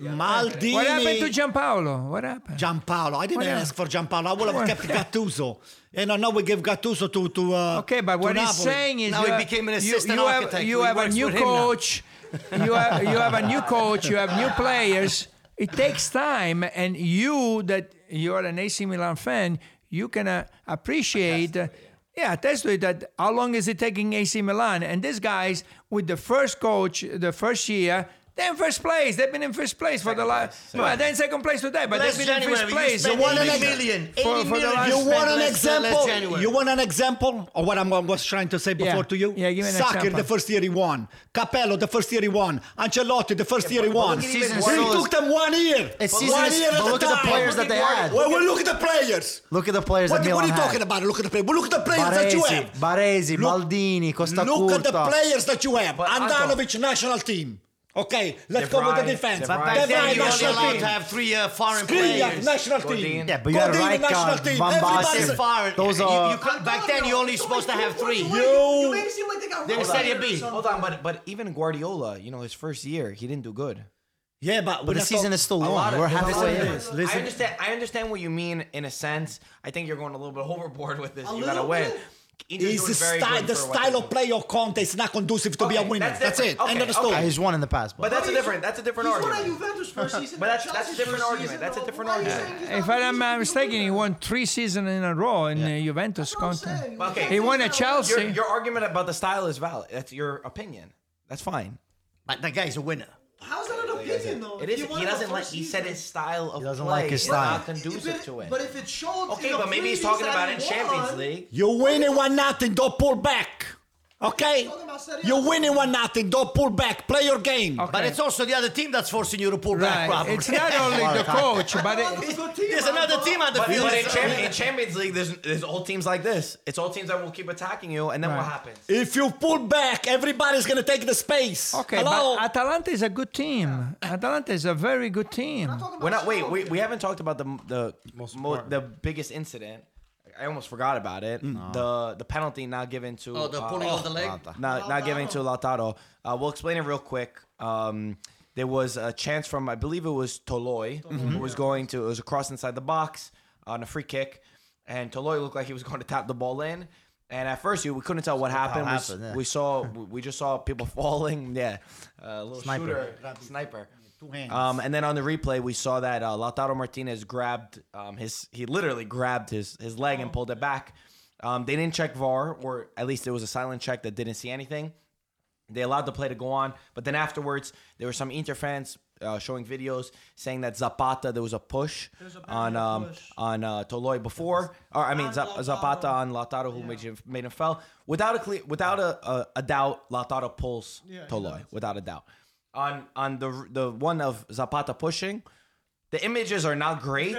Maldini. What happened to Giampaolo? What happened? Giampaolo. I didn't What ask for Giampaolo. I would have What- kept Gattuso. And I know we give Gattuso to to. Uh, Okay, but to what he's Napoli. saying is Now you he became an assistant you have, architect. You He have a new with him now. coach. you have you have a new coach. You have new players. It takes time, and you that you're an AC Milan fan, you can uh, appreciate. uh, yeah, it. That how long is it taking AC Milan? And these guys with the first coach, the first year. They're in first place. They've been in first place for the last. Well, they're in second place today, but Last they've been in first place. You want an million. for- for million You want an example? You want an example of what I was trying to say before Yeah. to you? Yeah, give me an Sacchi, example. the first year he won. Capello, the first year he won. Ancelotti, the first year he won. look at He took them one year. It's one season year but at look a at the players that they had. Well, well, look at the players. Look at the players What, that what are you had. talking about? Look at the players. Well, look at the players that you have. Baresi, Look- Maldini, Costa Look at the players that you have. But Handanovic, national team. Okay, let's De go with the defense. De But Vrij. back De then, Vrij, you only national allowed team. to have three uh, foreign Skriniar, players. national Godin. team. Yeah, but you had Godin, national Rijkaard, team. Van Everybody's- Basten. They're foreign. Those You- are- you could- back then, you only supposed to have three. You- make it seem like they got They're Ronaldo Serie B. Hold on, but but even Guardiola, you know, his first year, he didn't do good. Yeah, but, But the season is still long. We're listen, halfway in. listen, Listen. I understand. I understand what you mean in a sense. I think you're going a little bit overboard with this. A you gotta little win. bit? Inter's It's doing the style, the style of play of Conte is not conducive to be a winner. that's That's, it. Okay, End of the okay. story. Uh, he's won in the past, but, But that's a different. That's a different He's won at argument. Juventus first (laughs) season. But that's- that's a different argument. season. That's a different Why are you argument. saying he's If I'm not mistaken, he won three seasons in a row in uh, Juventus. That's Conte. Okay. He won at Chelsea. Your, your argument about the style is valid. That's your opinion. That's fine. But the guy's a winner. How's that an opinion though? It If is. you won He doesn't like. He said his style of doesn't play like his is style. not conducive it- to it. But if it showed, Okay, but maybe he's talking about it in Champions League. You win it one nothing, don't pull back. Okay? Talking about Serie You A. win one nothing, don't pull back. Play your game. But it's also the other team that's forcing you to pull back. Right. Probably. It's not only (laughs) the coach, but It's (laughs) it, a good team, There's another team on the But, field. but in, Cham- (laughs) in Champions League, there's there's all teams like this. It's all teams that will keep attacking you, and then what happens? If you pull back, everybody's gonna take the space. okay. Hello? But Atalanta is a good team. Atalanta is a very good team. We're not. Wait, we, we haven't talked about the the Most mo- the biggest incident. I almost forgot about it. The the penalty not given to. Oh, the uh, pulling of the leg. not not giving to Lautaro. Uh, we'll explain it real quick. Um, there was a chance from I believe it was Toloi who was going to. It was a cross inside the box on a free kick, and Toloi looked like he was going to tap the ball in. And at first, you, we couldn't tell what happened. We, happened, yeah. we saw we just saw people (laughs) falling. Yeah, a little Sniper. shooter, sniper. Two hands. Um, and then on the replay, we saw that uh, Lautaro Martinez grabbed um, his. He literally grabbed his his leg and pulled it back. Um, they didn't check VAR, or at least it was a silent check that didn't see anything. They allowed the play to go on, but then afterwards, there were some Inter fans uh, showing videos saying that Zapata there was a push a on um, push. on uh, Toloi before, or I mean Zap- Zapata on Lautaro who made him made him fell without a clear without a, a, a doubt. Lautaro pulls Yeah, Toloi without a doubt. On on the the one of Zapata pushing, the images are not great,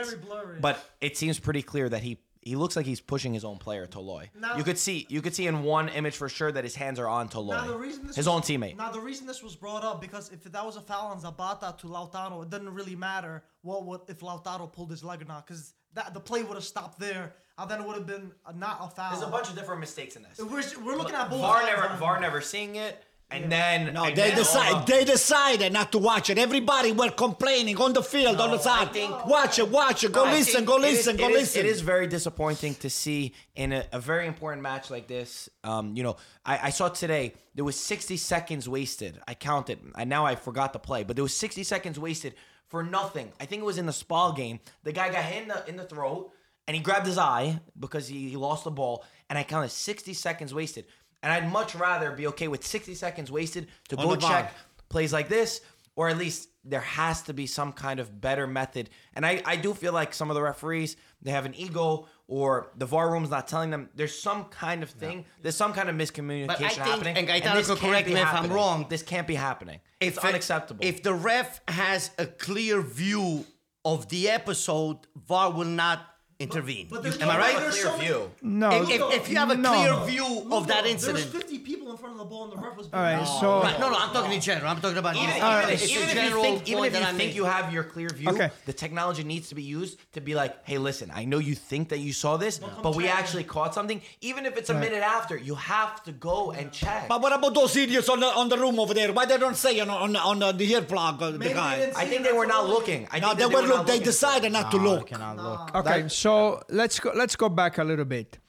but it seems pretty clear that he he looks like he's pushing his own player Toloi. Now- you could see you could see in one image for sure that his hands are on Now the Toloi, reason this his was- own teammate. Now the reason this was brought up because if that was a foul on Zapata to Lautaro, it didn't really matter what would if Lautaro pulled his leg or not, because that the play would have stopped there, and then it would have been a, not a foul. There's a bunch of different mistakes in this. We're, we're looking at both. VAR never. VAR never seeing it, and then No, and they then decide. They decided not to watch it. Everybody were complaining on the field, on the side. think- watch it, watch it. Go I listen, go it is- listen, go it is- listen. It is very disappointing to see in a, a very important match like this. Um, you know, I, I saw today there was 60 seconds wasted. I counted, and now I forgot the play, but there was 60 seconds wasted for nothing. I think it was in the Spal game. The guy got hit in the, in the throat, and he grabbed his eye because he, he lost the ball, and I counted 60 seconds wasted. And I'd much rather be okay with 60 seconds wasted to On go the VAR. check plays like this, or at least there has to be some kind of better method. And I, I do feel like some of the referees, they have an ego or the VAR room's not telling them there's some kind of thing, there's some kind of miscommunication happening. But I think- happening. and Gaetano this could can't correct me if I'm wrong. This can't be happening. It's If the- unacceptable. If the ref has a clear view of the episode, VAR will not intervene. but there's Am I right? clear so view. No. If, if, if you have a No. clear view of that incident. There's 50 people in front of the ball and the ref was. All right, No. so Right, no, no, I'm talking in general. I'm talking about even, this. even if, It's a even if you think, even if you I'm think you have your clear view, Okay. the technology needs to be used to be like, hey, listen, I know you think that you saw this, but we actually caught something. Even if it's a minute after, you have to go and check. but what about those idiots on the on the room over there? Why they don't say on on on the, the earplug, uh, the guy? I think they were not looking. I no, they were were look. They decided not to look. cannot look. Okay, so let's go. Let's go back a little bit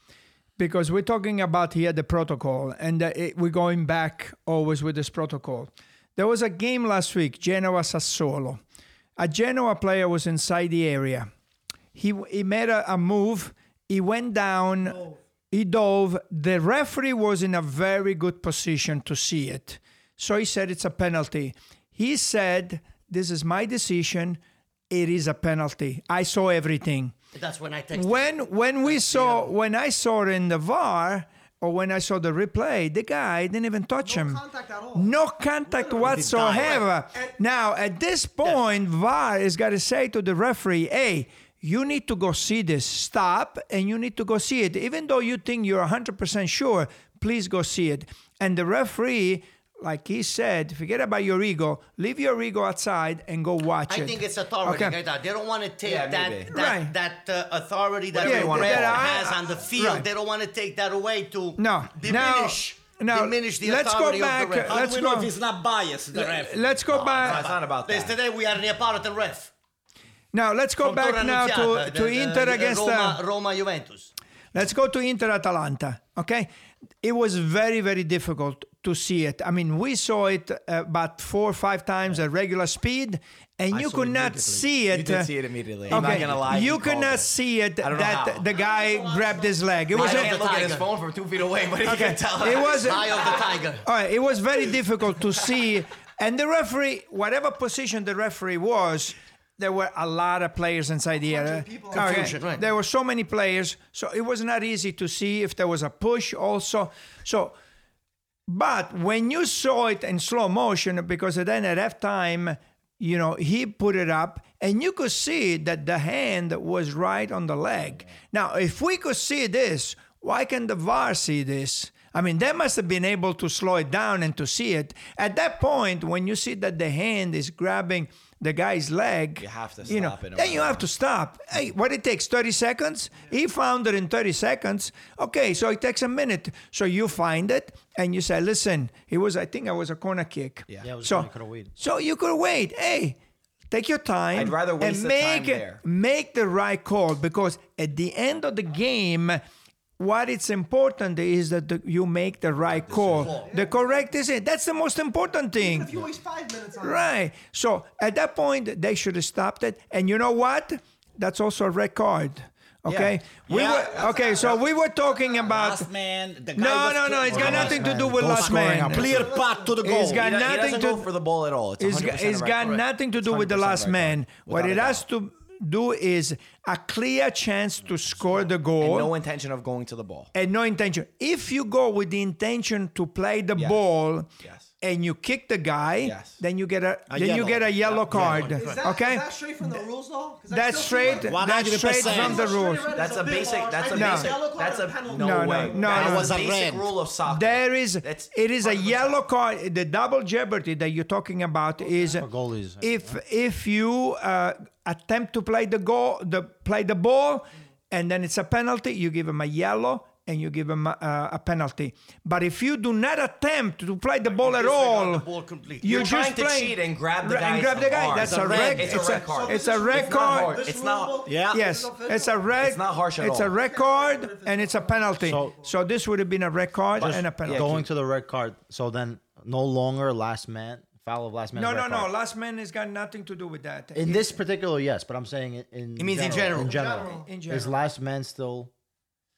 because we're talking about here the protocol, and it, we're going back always with this protocol. There was a game last week, Genoa Sassuolo. A Genoa player was inside the area. He he made a, a move. He went down. He dove. The referee was in a very good position to see it, so he said it's a penalty. He said, "This is my decision. It is a penalty. I saw everything." That's when I texted. when when we saw when I saw it in the VAR or when I saw the replay, the guy didn't even touch him. contact at all. No contact whatsoever. Now at this point, VAR has got to say to the referee, "Hey." You need to go see this. Stop, and you need to go see it. Even though you think you're 100% sure, please go see it. And the referee, like he said, forget about your ego. Leave your ego outside and go watch I it. think it's authority. Okay. Gaetano. They don't want to take Yeah, that maybe. that, Right. that uh, authority that Whatever the you wanna ref has on the field. Right. They don't want to take that away to No. diminish. Now, diminish the let's go authority back. of the ref. How Let's do we know go. if he's not biased, the ref? Let's go No, back. it's not about Yes, that. today we are near part of the ref. Now let's go From back Torre now to, Annunziata, to the- the- Inter the against Roma, uh, Roma Juventus. Let's go to Inter Atalanta. Okay, it was very very difficult to see it. I mean, we saw it uh, about four or five times at regular speed, and you could not see it. You did uh, see it immediately. I'm not gonna lie. you he could not it. see it I don't know that how. the guy grabbed his leg. It was I a, can't look at his phone from two feet away, but he okay. can tell. It was Eye of the tiger. all right, it was very difficult to see. And the referee, whatever position the referee was, there were a lot of players inside the area. people. Okay, Confusion, right. There were so many players, so it was not easy to see if there was a push also. So, but when you saw it in slow motion, because then at halftime, you know, he put it up and you could see that the hand was right on the leg. Now, if we could see this, why can the VAR see this? I mean, they must have been able to slow it down and to see it. At that point, when you see that the hand is grabbing the guy's leg, You have to you know, stop it then you have to stop. Hey, what it takes 30 seconds? He found it in 30 seconds. Okay, so it takes a minute. So you find it and you say, listen, it was, I think it was a corner kick. Yeah. Yeah, it was So, you could so you could wait. Hey, take your time. I'd rather waste and the make, time there. Make the right call because at the end of the game, what it's important is that the, you make the right call. The correct decision. That's the most important thing. If you waste five minutes. Right. So at that point, they should have stopped it. And you know what? That's also a red card. Okay. We Yeah. were okay. So we were talking about. Last man, the guy No, no, no. It's got nothing to do with Goal last man. clear path to the goal. It's got He, nothing to go for the ball at all. It's, It's 100% got, it's a got right nothing to do with the last right man. call, What it has to do is a clear chance to score the And goal no intention of going to the ball. and no intention. If you go with the intention to play the Yes. ball Yes. And you kick the guy, Yes. then you get a, A then you get a yellow card. Is that, okay, is that straight from the rules though? 'Cause I that's straight. like- That's straight from the rules. That's a basic. That's a No. basic. That's a no, No, no, way. no, That no. It was a a basic red. rule of soccer. There is. That's It is a yellow card. The double jeopardy that you're talking about is For goalies. if if you uh, attempt to play the goal, the play the ball, and then it's a penalty, you give him a yellow and you give him a, a penalty. But if you do not attempt to play the ball at all, ball completely. you You're just trying to play cheat and grab the Right, and grab the guy. arm. That's It's a a red- red. it's a red card. It's a red It's not card. It's not- Yeah. Yes, it's a red. It's not harsh at It's a all. red card and it's a penalty. So, So- this would have been a red card and a penalty. Going to the red card. So then no longer last man. Foul of last man. no, red no, no. card. Last man has got nothing to do with that. In this particular, yes, but I'm saying in. in It means in general. In general. In Is last man still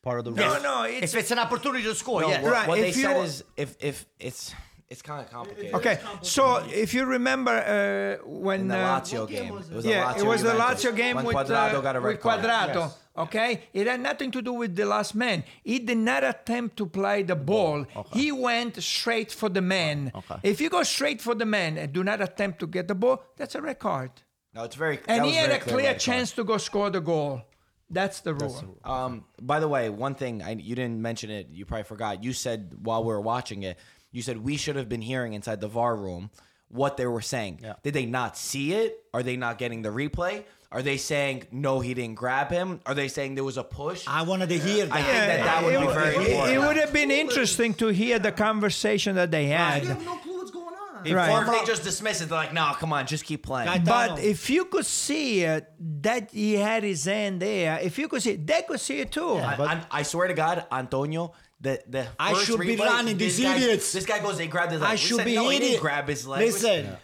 part of the No, rule? no, it's If it's an opportunity to score, No, yes. what, Right, what they if you- said is if if it's it's kind of complicated. okay. So if you remember uh, when In the uh, Lazio game, was it was yeah, a Lazio it was the Lazio game when with Cuadrado uh, got a red with. Cuadrado. Yes. Okay, it had nothing to do with the last man. He did not attempt to play the ball. He went straight for the man. Okay. If you go straight for the man and do not attempt to get the ball, that's a red card. No, it's very. that And he had a clear red card. chance to go score the goal. That's the rule. Um, by the way, one thing I, you didn't mention it. You probably forgot. You said while we were watching it, you said we should have been hearing inside the VAR room what they were saying. Yeah. Did they not see it? Are they not getting the replay? Are they saying no, he didn't grab him? Are they saying there was a push? I wanted to hear that. I think that that would it, be would- very it- important. it would have been interesting to hear the conversation that they You had. have no clue what's going on. If- Right. Or they just dismiss it, they're like, no, come on, just keep playing. Right. But Dano. if you could see it, that he had his hand there, if you could see it, they could see it too. I, I'm- I swear to God, Antonio, the the I first should be replay, running, this these guy- idiots. This guy goes, they grabbed his leg. I We should said, be no, he idiot. didn't grab his leg. Listen,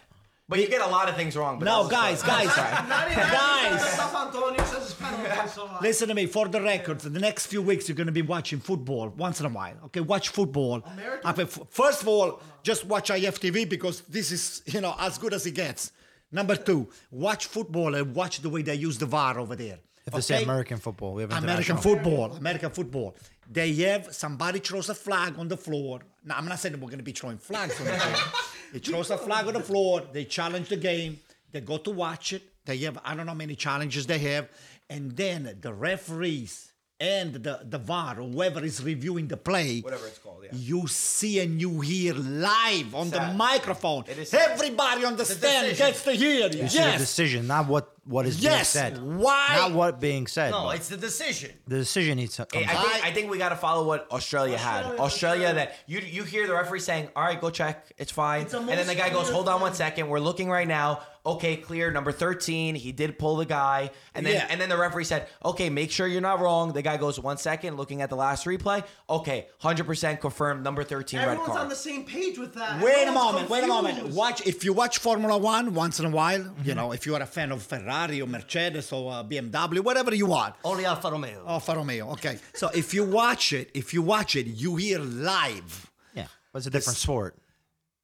but you get a lot of things wrong. But no, that guys, guys, (laughs) (laughs) guys. Stuff Antonio says it's penalty. So Listen to me. For the record, the next few weeks you're going to be watching football once in a while. Okay, watch football. American? I mean, f- First of all, just watch IFTV because this is you know as good as it gets. Number two, watch football and watch the way they use the VAR over there. If they say? American football, we have American football, American football. They have somebody throws a flag on the floor. Now I'm not saying we're going to be throwing flags on the (laughs) floor. He throws a flag on the floor. They challenge the game. They go to watch it. They have I don't know how many challenges they have, and then the referees and the the VAR, whoever is reviewing the play, Whatever it's called, yeah. you see and you hear live on the microphone. It is. Everybody on the stand gets to hear. You see the decision, not what what is being said. Why? Not what being said. No, but it's the decision. the decision needs to come. I back. think, I think we got to follow what Australia, had. Australia, Australia, Australia. that you you hear the referee saying, "All right, go check, it's fine," It's and then the guy goes, clear "Hold on one second. we're looking right now. Okay, clear. Number thirteen, he did pull the guy, and then Yeah. and then the referee said, "Okay, make sure you're not wrong." The guy goes, "One second, looking at the last replay. Okay, hundred percent confirmed. Number thirteen, red Everyone's card." on the same page with that. Wait a Everyone's moment, wait a moment. Watch if you watch Formula One once in a while, you know, if you are a fan of Ferrari or Mercedes or uh, BMW, whatever you want. Only Alfa Romeo. Alfa Romeo. Okay, so if you watch it, if you watch it, you hear live yeah, but it's a different sport.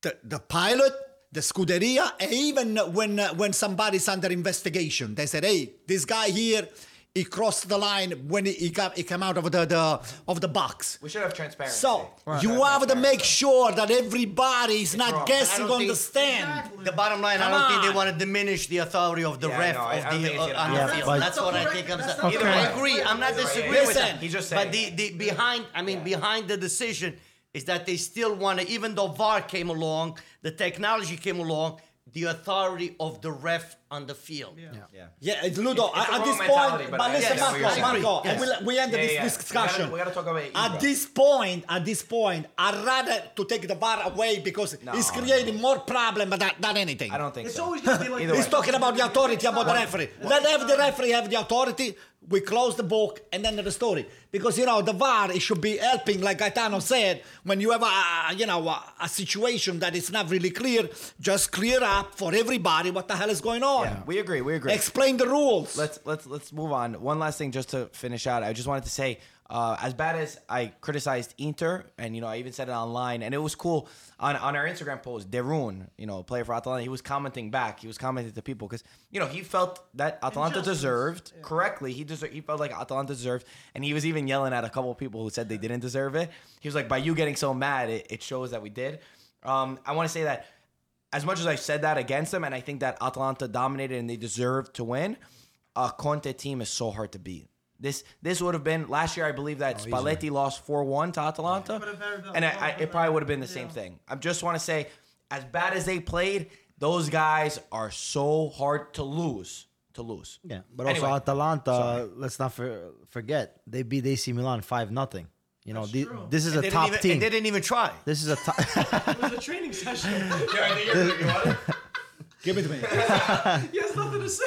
the, the pilot, the Scuderia, and even when uh, when somebody's under investigation, they said, "Hey, this guy here, he crossed the line when he, he got he came out of the, the of the box." we should have transparency. So you have to make sure that everybody is not wrong. guessing I on the think- stand. The bottom line, Come I don't think they want to diminish the authority of the Yeah, ref no, I- I of the uh, gonna on the happen. field. That's what I think. I'm saying. That's not I agree. I'm not disagreeing yeah. with that. he's just But the, the behind, I mean, behind the decision is that they still want to, even though VAR came along, the technology came along, the authority of the ref on the field. yeah. Yeah, it's Ludo. It's- it's at this point, but, but listen, understand Marco. Marco, Yes. we, we ended Yeah, this, yeah. this We discussion. gotta- we gotta talk about Ibra. At this point, at this point, I'd rather to take the bar away because No, it's creating more problem than, than anything. I don't think It's so. always gonna be like Either that. He's talking about the authority about the referee. Let have the referee have the authority. We close the book and then the story. Because you know the VAR it should be helping, like Gaetano said, when you have a you know a, a situation that is not really clear, just clear up for everybody what the hell is going on. Yeah, we agree. We agree. Explain the rules. let's let's let's move on. One last thing, just to finish out. I just wanted to say, uh, as bad as I criticized Inter, and you know, I even said it online, and it was cool on on our Instagram post. de Roon, you know, a player for Atalanta, he was commenting back. He was commenting to people because you know he felt that Atalanta Injustice. deserved correctly. He deserved. He felt like Atalanta deserved, and he was even yelling at a couple of people who said they didn't deserve it. He was like, by you getting so mad, it, it shows that we did. Um, I want to say that as much as I said that against them, and I think that Atalanta dominated and they deserved to win, a Conte team is so hard to beat. This this would have been last year. I believe that oh, Spalletti lost four one to Atalanta, Could've very well- and I, I, it probably would have been the same yeah. thing. I just want to say, as bad as they played, those guys are so hard to lose. To lose. Yeah, but Anyway, also Atalanta. Let's not for, forget they beat AC Milan five nothing. You know, the, true. this is And a top even, team. and they didn't even try. This is a top. (laughs) It was a training (laughs) session. Give it to me. (laughs) he has nothing to say.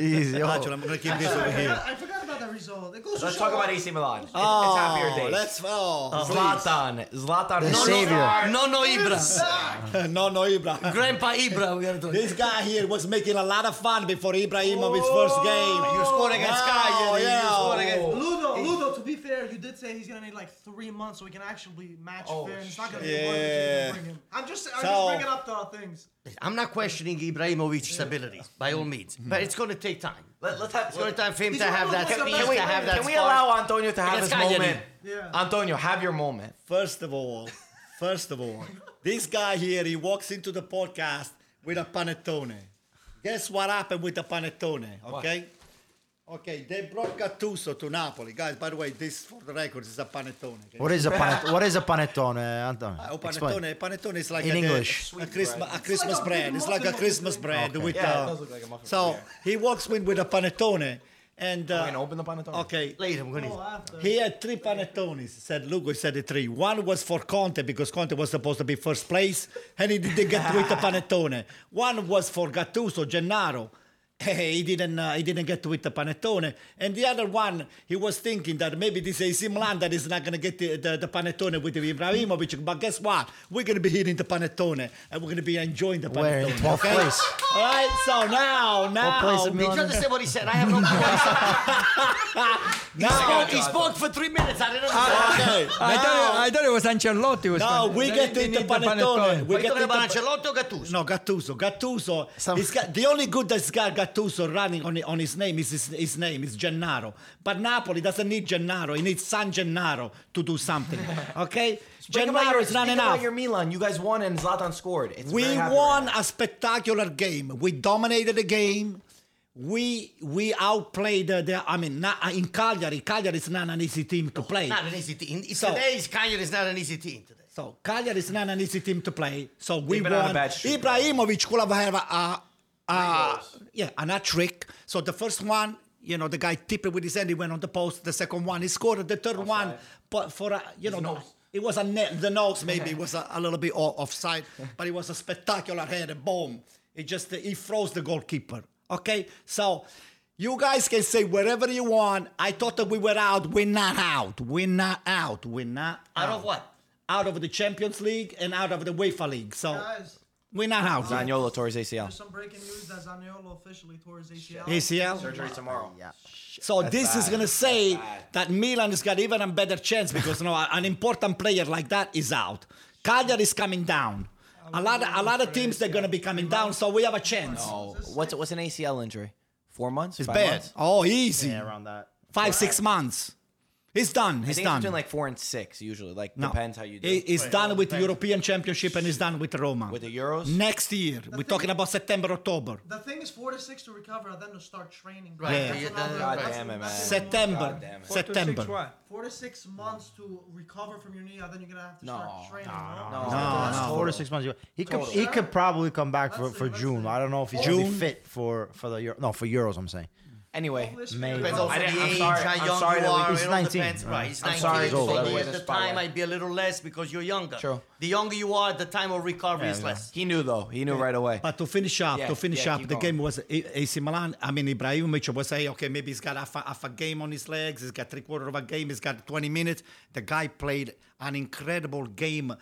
Easy. oh. Actually, I'm gonna keep this over here. I forgot about that result. It goes Let's talk about AC Milan. It's, Oh, it's happier days. let's oh, Zlatan, Zlatan, The no, savior. No, no, Ibra. no, no, Ibra. Grandpa Ibra. We gotta do it. This guy here was making a lot of fun before Ibrahimovic's oh. first game. You scored against Sky. Oh, you- you yeah. scored against- Ludo, Ludo, to be fair, you did say he's gonna need like three months so we can actually match Oh, fair. And it's not gonna shit. be worth it to Yeah. bring him. I'm just, I'm So- just bringing up the things. I'm not questioning Ibrahimovic's abilities by all means, but it's going to take time. Let, let's have. It's going to take time for him to have that the speed, best to have that Can we spark. allow Antonio to have his moment? Yeah. Antonio, have your moment. First of all, first of all, this guy here, he walks into the podcast with a panettone. Guess what happened with the panettone? Okay? Okay, they brought Gattuso to Napoli. Guys, by the way, this for the record is a panettone. Okay? What is a panet- (laughs) What is a panettone, Antonio? Oh, panettone, panettone is like In a, English. a, Christmas, a Christmas like a bread. It's like a Christmas bread Okay. with. Yeah, it uh, does look like a muffin So bread, he walks in with a panettone, and uh, we can open the panettone? Okay, Later, I'm going Oh, to. after. He had three panettones. Said Lugo He said the three. One was for Conte because Conte was supposed to be first place, and he didn't get with the (laughs) panettone. One was for Gattuso, Gennaro. (laughs) he didn't. Uh, he didn't get to with the panettone. And the other one, he was thinking that maybe this AC Milan that is not gonna get the, the, the panettone with Ibrahimovic. But guess what? We're gonna be eating the panettone, and we're gonna be enjoying the panettone. Where, in 12th okay? place? All right. So now, now, place in Did you understand what he said? I have no clue. he, (laughs) now, spoke, he spoke for three minutes. I didn't understand. okay. I now- thought, I thought it was Ancelotti. Was No, gonna- we get to eat the need panettone. We Are you get talking about the- Ancelotti or Gattuso? No, Gattuso. Gattuso. Some- he's got, the only good that's got Gattuso running on, on his name is his, his name is Gennaro. But Napoli doesn't need Gennaro. He needs San Gennaro to do something. (laughs) Okay? Speak Gennaro your- is not enough. About your Milan, you guys won and Zlatan scored. It's We won right a spectacular game. We dominated the game. We we outplayed the, the I mean not, in Cagliari. Cagliari is not an easy team to play. Not an easy team. So- Today's Cagliari is not an easy team today. So Cagliari is not an easy team to play. So we They've been on a won. Ibrahimovic could have had a, a, Uh, yeah, and a trick. So the first one, you know, the guy tipped it with his hand, he went on the post. The second one, he scored. The third one, but for a, you know, nose. it was a net. The nose maybe (laughs) was a, a little bit off, offside, but it was a spectacular head. header. Boom! It just he froze the goalkeeper. Okay, so. You guys can say whatever you want. I thought that we were out. We're not out. We're not out. We're not Out of what? Out of the Champions League and out of the UEFA League. So Guys, we're not out. yet. Zaniolo tore his there's ACL. some breaking news that Zaniolo officially tore his ACL. ACL. Surgery tomorrow. Yeah. So this is bad. gonna say bad. that Milan has got even a better chance because you know an important player like that is out. Cagliari is coming down. Oh, a lot, of, a lot of teams they're gonna be coming down, so we have a chance. Oh, what's what's an ACL injury? Four months? It's Five bad. months? Oh, easy. Yeah, around that. Five, six months. He's done. I He's think it's done. between like four and six usually. Like No. depends how you do. He- He's Right, done well, with the depends. European Championship and he's done with Roma. With the Euros? Next year, we're thing- talking about September, October. The thing is four to six to recover, and then to start training. Right, Yeah. That's yeah, another- God that's- damn it, that's man. September. God damn it. September. what? Four to six months to recover from your knee, and then you're gonna have to No, start training. no, No, no. No, no. Four to six months. He could he could probably come back for, Let's for see, let's June. see. I don't know if he's June? June fit for for the Euro, no for Euros. I'm saying. Anyway, May- Depends also I the didn't- I'm age, sorry- how I'm young sorry you that we- are. He's 19. depends. Right, he's I'm sorry he's old. So That the, the time spotlight. might be a little less because you're younger. True. The younger you are, the time of recovery Yeah, is yeah. less. he knew though. He knew right away. But to finish up, Yeah, to finish yeah, up, the going. game was AC Milan. I mean, Ibrahimovic was say, okay, maybe he's got half a, half a game on his legs. He's got three quarter of a game. He's got 20 minutes. The guy played an incredible game,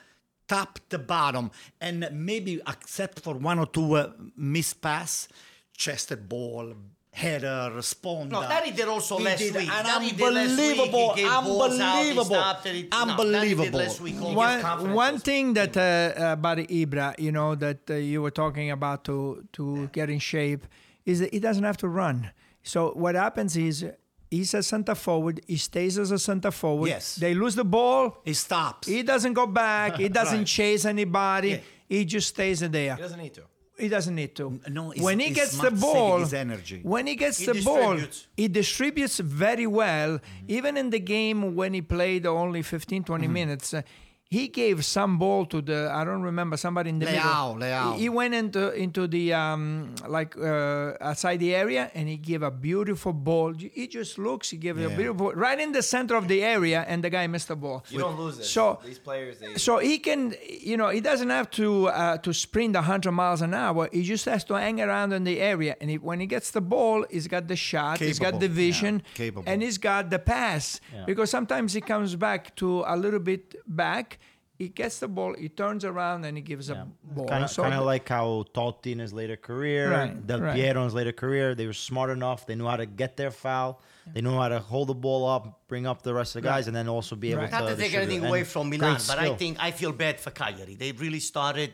top to bottom, and maybe except for one or two uh, missed pass, chested ball. Header, responder. No, that he did also He last did week. an That he did last week. Unbelievable, gave out, unbelievable, stopped it, he- no, that did unbelievable. last week. One, one thing that uh, about Ibra, you know, that uh, you were talking about to to get in shape, is that he doesn't have to run. So what happens is he's a center forward. He stays as a center forward. Yes. They lose the ball. He stops. He doesn't go back. He (laughs) doesn't Right. chase anybody. Yeah. He just stays there. he doesn't need to. He doesn't need to. no, he's- when he gets the ball, his energy. when he gets He the ball, distributes. he distributes very well. Even in the game when he played only 15, 20 minutes, uh, he gave some ball to the I don't remember somebody in the Leao, middle. Leao. He, he went into into the um, like uh, outside the area and he gave a beautiful ball. He just looks. He gave a Yeah. beautiful right in the center of the area, and the guy missed the ball. You don't lose it. So- these players, they So he can, you know, he doesn't have to uh, to sprint 100 miles an hour. He just has to hang around in the area, and he, when he gets the ball, he's got the shot, he's got the vision, yeah, capable. and he's got the pass. Because sometimes he comes back to a little bit back. He gets the ball, he turns around, and he gives a ball. Kind of, So kind of like how Totti in his later career, Right, Del right. Piero in his later career, they were smart enough. They knew how to get their foul. They knew how to hold the ball up, bring up the rest of the guys, and then also be able Right. to. Not to take distribute. anything And away from Milan, but I think I feel bad for Cagliari. They really started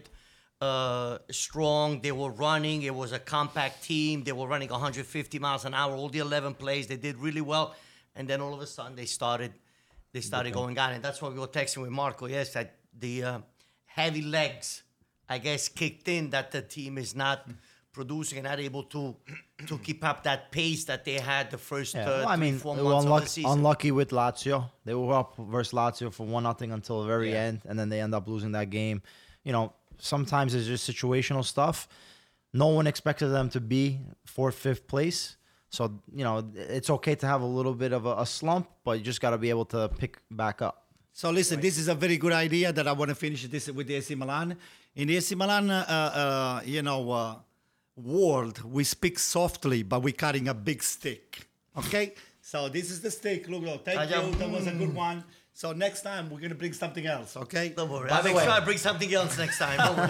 uh, strong. They were running. It was a compact team. They were running 150 miles an hour. All the 11 plays, they did really well. And then all of a sudden, they started, they started going on, and that's why we were texting with Marco. Yes, that the uh, heavy legs, I guess, kicked in. That the team is not producing and not able to to keep up that pace that they had the first Yeah, uh, well, I three, mean, four months of the unlucky, season. unlucky with Lazio. They were up versus Lazio for one nothing until the very Yeah. end, and then they end up losing that game. You know, sometimes it's just situational stuff. No one expected them to be fourth, fifth place. So you know, it's okay to have a little bit of a, a slump, but you just got to be able to pick back up. So listen, this is a very good idea that I want to finish this with the AC Milan. In the AC Milan, uh, uh, you know, uh, world, we speak softly, but we're carrying a big stick. Okay? so this is the stick. Look, look, thank you. That was a good one. So next time we're gonna bring something else. Okay? Don't worry. By I'll the make way- sure I bring something else next time. (laughs) Don't worry.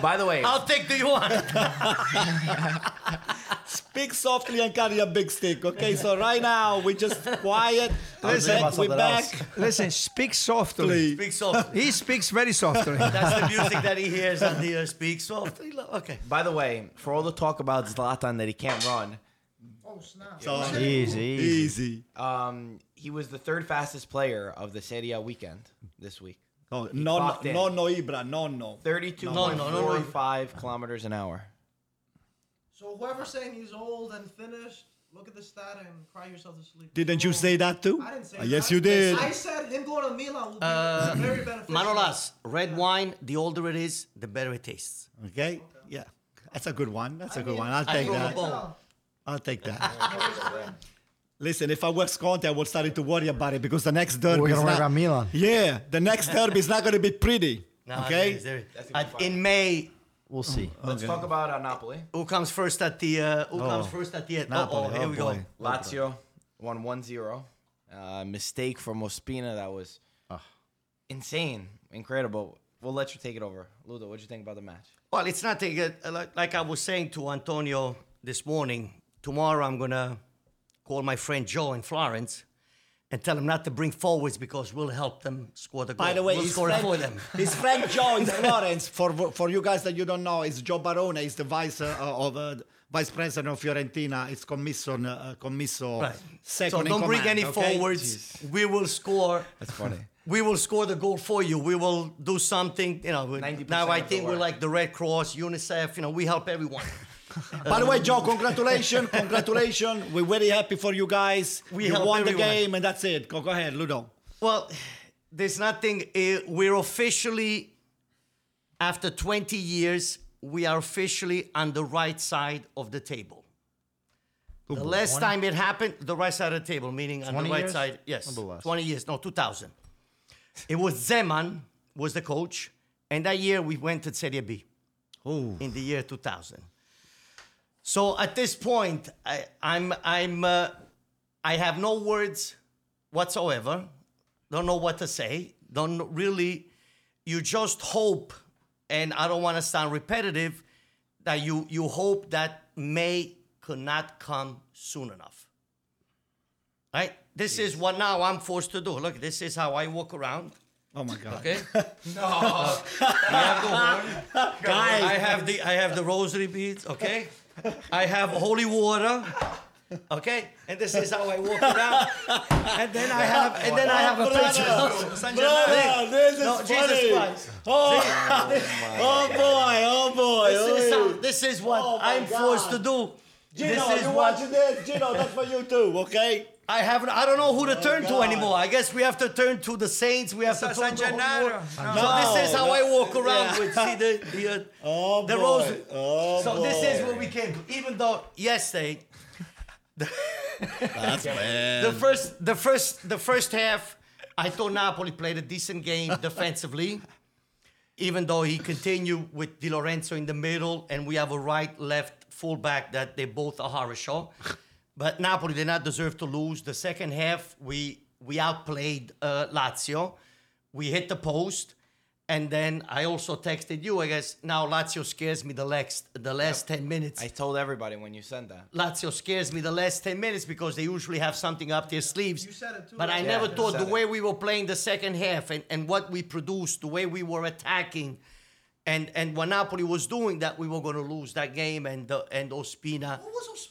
By the way, (laughs) I'll take the one. (laughs) Speak softly and carry a big stick. Okay? So right now we just quiet. Listen, We're back. else. listen, speak softly. Speak softly. He speaks very softly. That's the music that he hears on the uh, speak softly. Okay. by the way, for all the talk about Zlatan that he can't run, Oh snap! So Easy, easy. easy. um, he was the third fastest player of the Serie A weekend this week. Oh, no, no, clocked in. no, no, Ibra, no, no. Thirty-two No, point no, no, four no. five kilometers an hour. So whoever's saying he's old and finished, look at the stat and cry yourself to sleep. Didn't you say that too? I didn't say Uh, yes, you did. I said him going to Milan will be Uh, very beneficial. Manolas, red wine, the older it is, the better it tastes. Okay? Yeah. That's a good one. That's a good one. I'll I take throw the that. Ball. I'll take that. (laughs) Listen, if I was Conte, I would start to worry about it because the next derby We're is gonna worry not, about Milan. Yeah, the next derby is not going to be pretty. No, okay? there is- there is. At- in May, We'll see. Let's talk about uh, Napoli. who comes first at the? Uh, who comes Oh. first at the end? Napoli, Oh, oh, here oh we boy. go. Lazio won 1-0. Uh, mistake from Ospina that was insane, incredible. We'll let you take it over. Ludo, What do you think about the match? Well, it's not a good, uh, like, like I was saying to Antonio this morning. Tomorrow, I'm gonna call my friend Joe in Florence and tell him not to bring forwards because we'll help them score the goal. By the way, we'll his score it friend, for them. (laughs) his friend Joe in (laughs) Florence, for for you guys that you don't know, is Joe Barone. He's the vice uh, of uh, vice president of Fiorentina. It's commisso, uh, commisso Right. second So don't bring command, any okay? forwards. We will score. That's funny. We will score the goal for you. We will do something. You know. 90% Now I think we're like the Red Cross, UNICEF. You know, we help everyone. By the way, Joe, congratulations, congratulations. We're very happy for you guys. We you won everyone. the game, and that's it. Go, go ahead, Ludo. Well, there's nothing. Uh, we're officially, after 20 years, we are officially on the right side of the table. The last time it happened, the right side of the table, meaning on the 20 right years? side. Yes, Or the less? 20 years. No, 2000. It was Zeman was the coach, and that year we went to Serie B. Oh, in the year 2000. So at this point, I, I'm I'm uh, I have no words whatsoever. Don't know what to say. Don't really. You just hope, and I don't want to sound repetitive, that you you hope that May could not come soon enough. Right? This is what now I'm forced to do. Look, this is how I walk around. oh my God. Okay. (laughs) no. Guys, I have the I have the rosary beads, okay? I have holy water, okay? And this is how I walk around. And then I have and then I have a picture. San Brother, this is No, Jesus. Christ. Oh, oh, oh boy, oh boy. This is, oh, how, this is what Oh I'm forced to do. Gino, this is you what watching this? Gino, that's for you too, okay? I have. I don't know who to turn to anymore. I guess we have to turn to the saints. We have to San turn to holy Gennaro. No. So this is how I walk around yeah. with. See the the, uh, (laughs) Oh the boy. rosary. Oh So boy. this is what we came to. Even though yesterday That's (laughs) bad. the first the first the first half, I thought Napoli played a decent game (laughs) defensively. Even though he continued with Di Lorenzo in the middle, and we have a right left fullback that they both are horror show. But Napoli did not deserve to lose. The second half, we we outplayed uh, Lazio. We hit the post, and then I also texted you. I guess now Lazio scares me the last the last ten minutes. I told everybody when you sent that. Lazio scares me the last 10 minutes because they usually have something up their sleeves. You said it too, But I right? never Yeah, thought the said way we were playing the second half and, and what we produced, the way we were attacking, and, and what Napoli was doing, that we were going to lose that game and, uh, and Ospina. What was Ospina doing?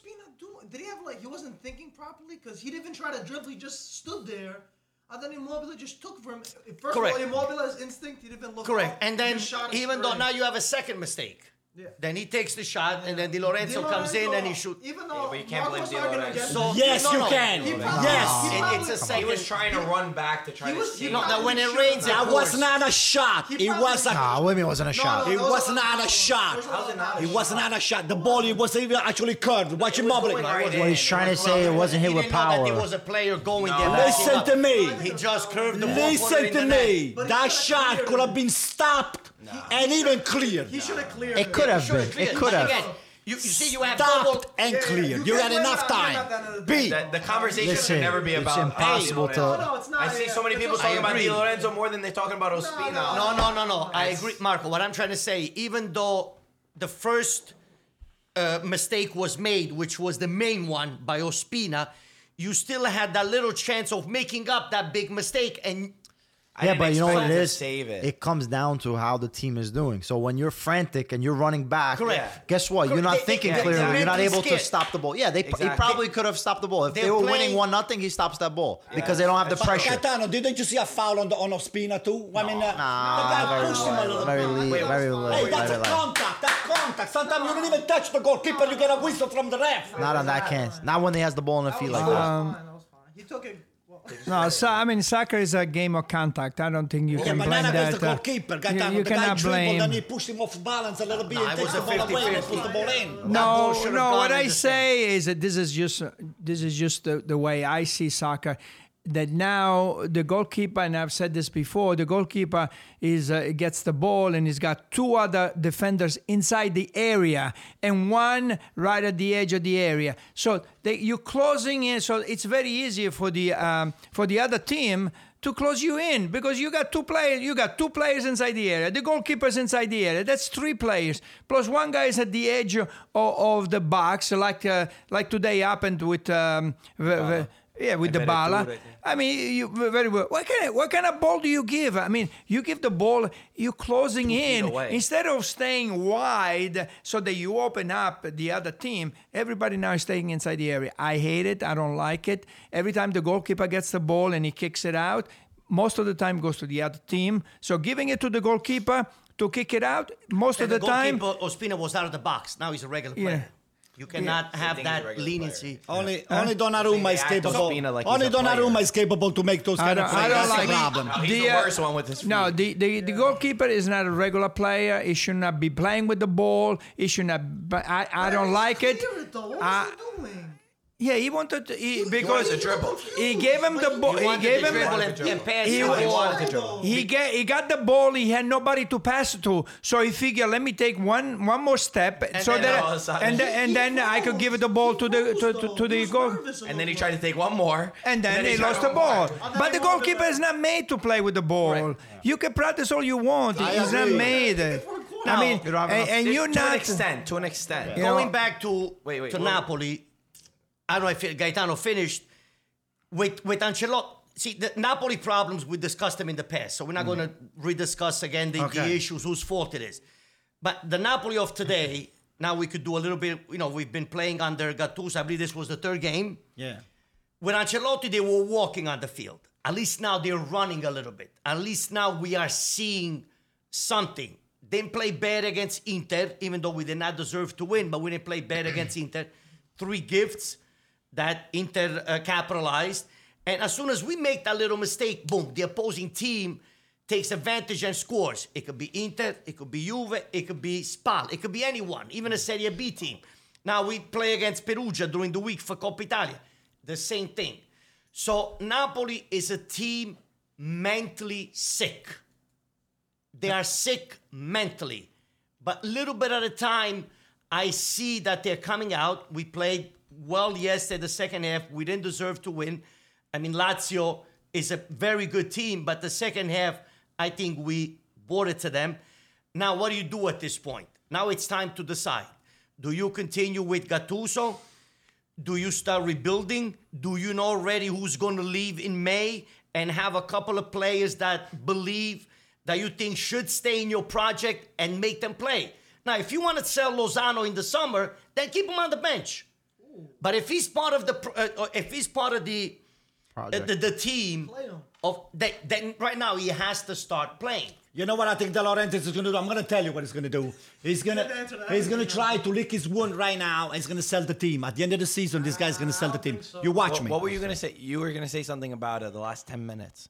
Did he have like he wasn't thinking properly? Because he didn't even try to dribble. He just stood there. And then Immobile just took from him. First Correct. of all, Immobile's instinct, he didn't even look Correct. up. And then, even though now you have a second mistake, Yeah. then he takes the shot and then Di Lorenzo, Di comes in and he shoots. Even though but you can't blame Di Lorenzo. So, Yes, no, you can. He probably- Yes. he It- probably- it's a He was trying to run back to try He to was- he see. No, that when it rains, it That was not a shot. He It was a. Nah, women wasn't a No, shot. no, It those was not a shot. those are not a It was shot. not a shot. The ball it was even actually curved. Watch It him was Immobile. What he's trying to say, it wasn't hit He with didn't know that there was a player going there. Listen to me. He just curved the ball. Listen to me. net. But he That shot could have been stopped and even cleared. He should have cleared It could have been. clear. It could have. Again, you, you see, you have double. Stopped and Yeah, cleared. you You had enough it on him time. the end of the day. B. The, the conversation Listen, should never be it's about. impossible hey, to- No, no, it's not. I see so many It's people talking about agree. Di Lorenzo more than they're talking about Ospina. no. No, no, no, no. I agree, Marco. What I'm trying to say, even though the first uh, mistake was made, which was the main one by Ospina, you still had that little chance of making up that big mistake. And I yeah, but you know what it is? it? Save it. comes down to how the team is doing. So when you're frantic and you're running back, Correct. guess what? You're not They- they- thinking they're clearly. You're not mentally able to stop the ball. Yeah, they he probably could have stopped the ball if they They're were playing- winning one nothing. He stops that ball because they don't have the But pressure. Gaetano, didn't you see a foul on the on Ospina too? I mean, uh, the guy very pushed him a little low, very bit. Wait, very low, Hey, that's very a contact. That's contact. Sometimes you don't even touch the goalkeeper. You get a whistle from the ref. Not on that case. Not when he has the ball in the That feet like that. that was fine, that was fine. He took it No, so, I mean, soccer is a game of contact. I don't think you Yeah, can but blame not that. against the uh, goalkeeper. you, Gaetano. you the guy cannot blame. and he pushed him off balance a little bit Nah, and takes the a ball away and 50-50. puts the ball in. ball No, no. What I say is that this is just this is just the, the way I see soccer. That now the goalkeeper, and I've said this before, the goalkeeper is uh, gets the ball and he's got two other defenders inside the area and one right at the edge of the area. So they, you're closing in. So it's very easy for the um, for the other team to close you in because you got two players you got two players inside the area the goalkeeper's inside the area that's three players plus one guy is at the edge of, of the box like uh, like today happened with um, yeah with the bala I mean, you very well. What kind of what kind of ball do you give? I mean, you give the ball, you're closing in instead of staying wide so that you open up the other team. Everybody now is staying inside the area. I hate it. I don't like it. Every time the goalkeeper gets the ball and he kicks it out, most of the time goes to the other team. So giving it to the goalkeeper to kick it out, most And of the, time. goalkeeper, Ospina was out of the box. Now he's a regular player. Yeah. Player. You cannot have think he's a that regular leniency. Only, only Donnarumma is act capable. Ospina like only he's a player. Donnarumma is capable to make those I kind of don't, I plays. don't That's like the problem. No, he's the uh, worst one with his No, feet. the, the, the goalkeeper is not a regular player. He should not be playing with the ball. He should not. But I, I don't like it. Though. What I- was doing? Yeah, he wanted to. He, because wanted to dribble. he gave him the ball. He gave him. dribble and, and pass He the ball. wanted to dribble. He get he got the ball. He had nobody to pass to, so he figured, let me take one one more step, so then that all of a sudden- and then, and then I could give the ball to the to, to, to the goal. And then he tried to take one more. And then, he he lost the ball. But the goalkeeper is not made to play with the ball. Right. You can practice all you want. He's not agree. made. I mean, You and, and you're to an extent. To an extent. You know- Going back to, Wait, wait, to what- Napoli, I don't know if Gaetano finished with, with Ancelotti. See, the Napoli problems, we discussed them in the past, so we're not mm. going to rediscuss again the, the issues, whose fault it is. But the Napoli of today, (laughs) now we could do a little bit, you know, we've been playing under Gattuso. I believe this was the third game. Yeah. With Ancelotti, they were walking on the field. At least now they're running a little bit. At least now we are seeing something. Didn't play bad against Inter, even though we did not deserve to win, but we didn't play bad against (clears throat) Inter. Three gifts that Inter uh, capitalized. And as soon as we make that little mistake, boom, the opposing team takes advantage and scores. It could be Inter, it could be Juve, it could be Spal, it could be anyone, even a Serie B team. Now we play against Perugia during the week for Coppa Italia. The same thing. So Napoli is a team mentally sick. They are sick mentally. But little bit at a time, I see that they're coming out. We played well yesterday, the second half. We didn't deserve to win. I mean, Lazio is a very good team, but the second half, I think we brought it to them. Now, what do you do at this point? Now it's time to decide. Do you continue with Gattuso? Do you start rebuilding? Do you know already who's going to leave in May and have a couple of players that believe that you think should stay in your project and make them play? Now, if you want to sell Lozano in the summer, then keep him on the bench. But if he's part of the uh, uh, if he's part of the uh, the, the team of that, then right now he has to start playing. You know what I think De Laurentiis is going to do? I'm going to tell you what he's going to do. He's going to he's going to try to lick his wound right now. and He's going to sell the team. At the end of the season, this guy's going to sell the team. You watch What, me. what were you gonna say? You were gonna say something about uh, the last ten minutes.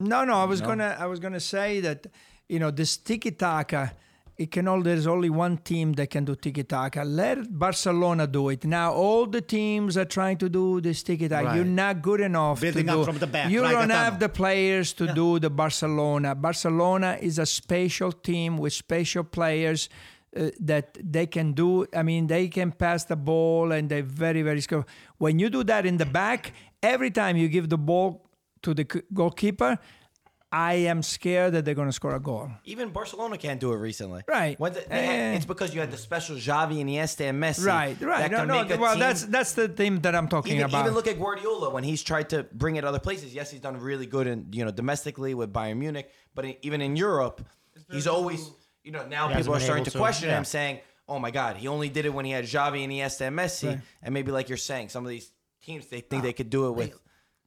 No, no, I was gonna, I was gonna say that, you know, this tiki taka. It can all. There's only one team that can do tiki taka. Let Barcelona do it. Now all the teams are trying to do this tiki taka. You're not good enough Building to up do. from the back, You right, don't have the players to do the Barcelona. Barcelona is a special team with special players. Uh, that they can do. I mean, they can pass the ball and they're very, very skillful. When you do that in the back, every time you give the ball to the goalkeeper, I am scared that they're going to score a goal. Even Barcelona can't do it recently. Right. When the, they had- Eh. it's because you had the special Xavi, Iniesta, and Messi. Right, right. That No, no. Well, team- that's that's the team that I'm talking even, about. even look at Guardiola when he's tried to bring it other places. Yes, he's done really good in you know domestically with Bayern Munich, but in, even in Europe, he's always you know now people are starting able to to, question yeah. him, saying, "Oh my God, he only did it when he had Xavi, and Iniesta, and Messi." And maybe like you're saying, some of these teams they think they could do it with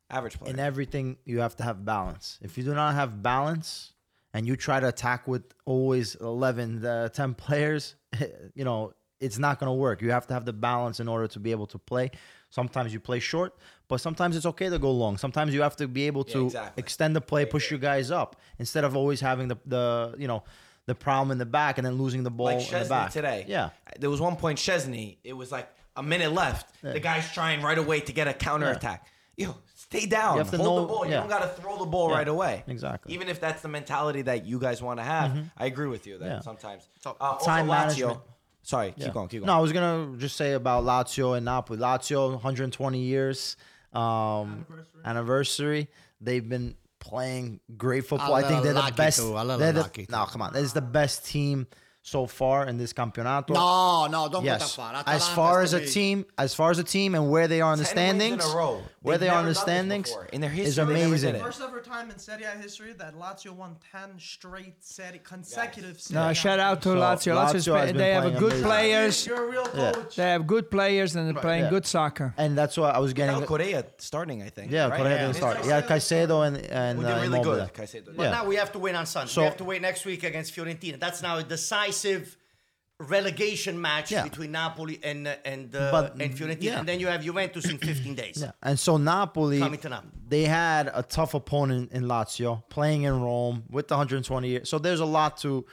average players. in everything you have to have balance if you do not have balance and you try to attack with always 11 uh, 10 players (laughs) you know it's not going to work you have to have the balance in order to be able to play Sometimes you play short, but sometimes it's okay to go long. Sometimes you have to be able to exactly. extend the play, push you guys up instead of always having the the you know the problem in the back and then losing the ball like in the back. today. Yeah. There was one point Szczesny, it was like a minute left. The guy's trying right away to get a counter attack. Yo, stay down. You have to Hold know- the ball. You don't got to throw the ball Yeah, right away. exactly. Even if that's the mentality that you guys want to have, I agree with you that Yeah. sometimes. So, Uh, also time Lazio- management. Sorry, Yeah. keep going, keep going. No, I was gonna just say about Lazio and Napoli. Lazio, 120 years um, anniversary. They've been playing great football. I think they're the best. too, a they're the- lucky no, come on. This is the best team so far in this campionato. No, no, don't Yes. go that far. As far as a me- team, as far as a team and where they are in the 10 wins in standings, a row. where They've they are in the standings. In their history, they never did amazing. it. First ever time in Serie A history that Lazio won 10 straight Serie, consecutive Serie No, shout out to So, Lazio. Lazio's Lazio been they have good amazing. players. You're a real coach. They have good players and they're playing Yeah. good soccer. And that's what I was getting. Now Correa starting, I think. yeah, right? Correa Yeah. didn't start. Yeah, Caicedo and and Who uh, did really good. Caicedo. But now we have to win on Sunday. We have to win next week against Fiorentina. That's now a decisive relegation match Yeah. between Napoli and uh, and uh, But, and Fiorentina. yeah. And then you have Juventus in 15 days. Yeah, and so Napoli, Napoli. they had a tough opponent in Lazio, playing in Rome with the 120 years. So there's a lot to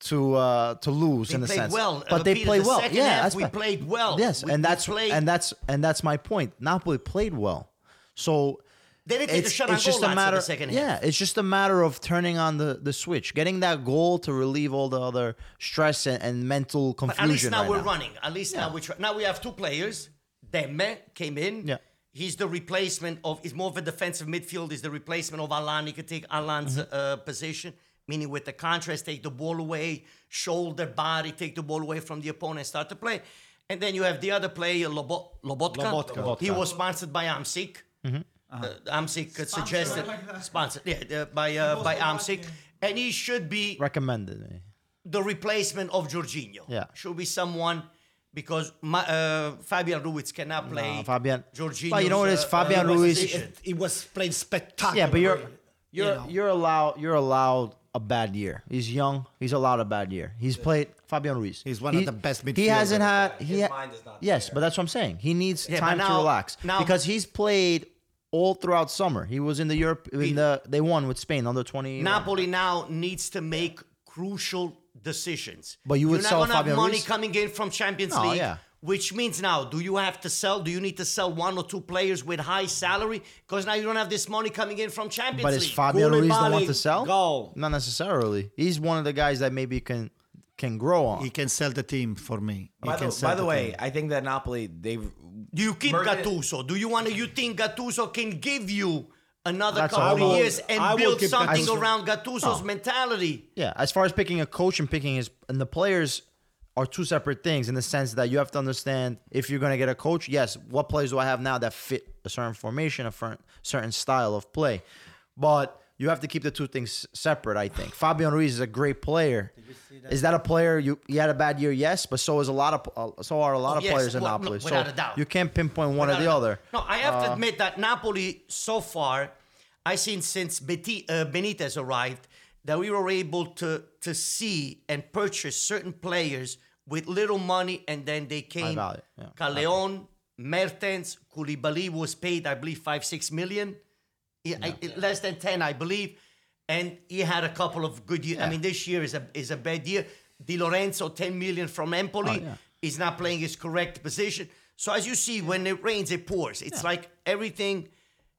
to uh, to lose They in a sense. well. but they played the well. yeah, half, we played well. Yes, We- and that's played- and that's and that's my point. Napoli played well. So They didn't it's, on it's just a matter. the second half. yeah, it's just a matter of turning on the, the switch, getting that goal to relieve all the other stress and, and mental But confusion. at least now right we're now. running. At least now we try. Now we have two players. Demme came in. Yeah. He's the replacement of. He's more of a defensive midfield. He's the replacement of Allan. He could take Allan's Mm-hmm. uh, position, meaning with the contrast, take the ball away, shoulder, body, take the ball away from the opponent, start to play. And then you have the other player, Lobo- Lobotka. Lobotka. Lobotka. He was sponsored by Hamsik. Mm-hmm. Uh, Hamsik uh, suggested like that. sponsored, yeah, uh, by uh, by Hamsik, and he should be Recommended. me. the replacement of Jorginho. Yeah. Should be someone because my, uh, Fabian Ruiz cannot play. No, Fabian. Jorginho's, But you know what it is? uh, Fabian uh, Ruiz. position. It, it was played spectacular. Yeah, but you're you're You know. you're allowed you're allowed a bad year. He's young. He's allowed a bad year. He's played Fabian Ruiz. He's one of the best midfielders. He hasn't had he His ha- mind is not Yes, there. but that's what I'm saying. He needs Yeah, time but to relax now- because he's played all throughout summer. He was in the Europe in the they won with Spain under 20. Napoli now needs to make crucial decisions. But you would You're not sell gonna have Fabian money Ruiz? coming in from Champions No, League. yeah. Which means now, do you have to sell? Do you need to sell one or two players with high salary? Because now you don't have this money coming in from Champions League. But League. is Fabian Ruiz the one Koulibaly, to sell? go. Not necessarily. He's one of the guys that maybe can can grow on. He can sell the team for me. He By can the, sell by the way, team. I think that Napoli, they've. Do you keep Mertens- Gattuso? Do you want to? You think Gattuso can give you another That's couple of years and I build something Gattuso. around Gattuso's oh. mentality? Yeah, as far as picking a coach and picking his and the players are two separate things in the sense that you have to understand if you're going to get a coach, yes, what players do I have now that fit a certain formation, a certain style of play. But you have to keep the two things separate, I think. Fabian Ruiz is a great player. Is that a player you he had a bad year? Yes, but so is a lot of uh, so are a lot Oh, of yes, players in well, no, Napoli. so a doubt. you can't pinpoint one or the other. No, I have Uh, to admit that Napoli so far, I seen since Beti- uh, Benitez arrived that we were able to to see and purchase certain players with little money, and then they came. yeah. Callejon, Mertens, Koulibaly was paid, I believe, five six million, Yeah, I- less than ten, I believe, and he had a couple of good years. I mean, this year is a is a bad year. Di Lorenzo, ten million from Empoli, Oh, yeah. is not playing his correct position. So as you see, when it rains, it pours. It's like everything.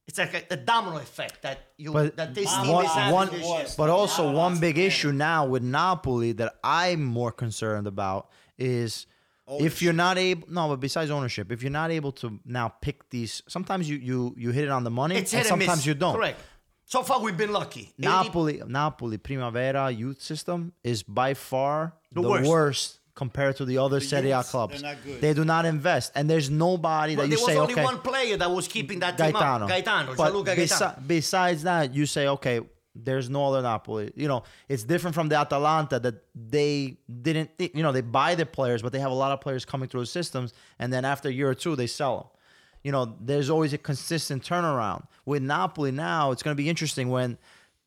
It's like a, a domino effect that you But that this team one, is having one- this year. but also one big issue now with Napoli that I'm more concerned about is if you're not able. No, but besides ownership, if you're not able to now pick these, sometimes you you you hit it on the money, It's and and sometimes miss. you don't. Correct. So far, we've been lucky. Napoli, Napoli Primavera youth system is by far the, The worst. worst. compared to the other Serie A clubs. they're not good. They do not invest, and there's nobody But that you say, okay. there was only okay. one player that was keeping that team Gaetano. up. Gaetano, But Gianluca besi- Gaetano. besides that, you say, okay, there's no other Napoli. You know, it's different from the Atalanta that they didn't, you know, they buy the players, but they have a lot of players coming through the systems, and then after a year or two, they sell them. You know, there's always a consistent turnaround. With Napoli now, it's going to be interesting when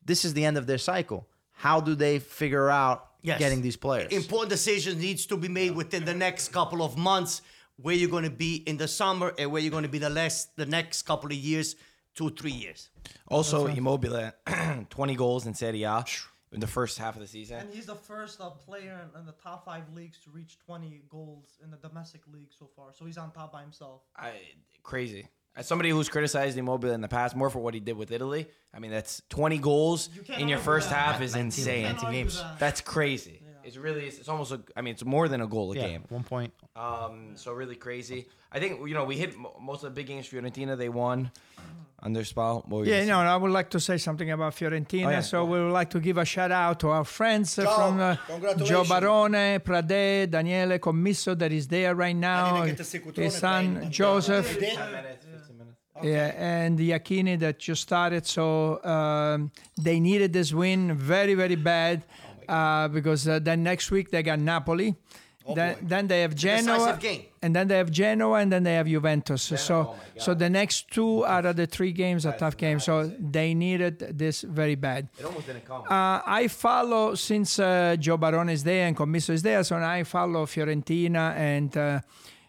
this is the end of their cycle. How do they figure out Yes. getting these players? Important decisions needs to be made within the next couple of months where you're going to be in the summer and where you're going to be the last the next couple of years, two three years. Also, Immobile, (clears throat) 20 goals in Serie A in the first half of the season. And he's the first uh, player in, in the top five leagues to reach 20 goals in the domestic league so far. So he's on top by himself. I, crazy. As somebody who's criticized Immobile in the past, more for what he did with Italy, I mean, that's 20 goals You in your first that. half is insane. Can't argue games. that. That's crazy. It's really, it's, it's almost, a, I mean, it's more than a goal a Yeah, game. one point. Um, so really crazy. I think you know we hit most of the big games. Fiorentina they won under Spal. What were you Yeah, gonna no, I would like to say something about Fiorentina. Oh, yeah. So we would like to give a shout out to our friends uh, Ciao. from uh, Congratulations. Joe Barone, Prade, Daniele Commisso that is there right now. get to see Cutrone His son on Joseph. the- 10 minutes, 15 minutes. Yeah, and the Iachini that just started. So um, they needed this win very, very bad uh, because uh, then next week they got Napoli. then, then they have Genoa, and then they have Genoa, and then they have Juventus. so, oh so the next two out of the three games are tough games. So they needed this very bad. It almost didn't come. Uh, I follow since uh, Joe Barone is there and Commisso is there, so I follow Fiorentina and uh,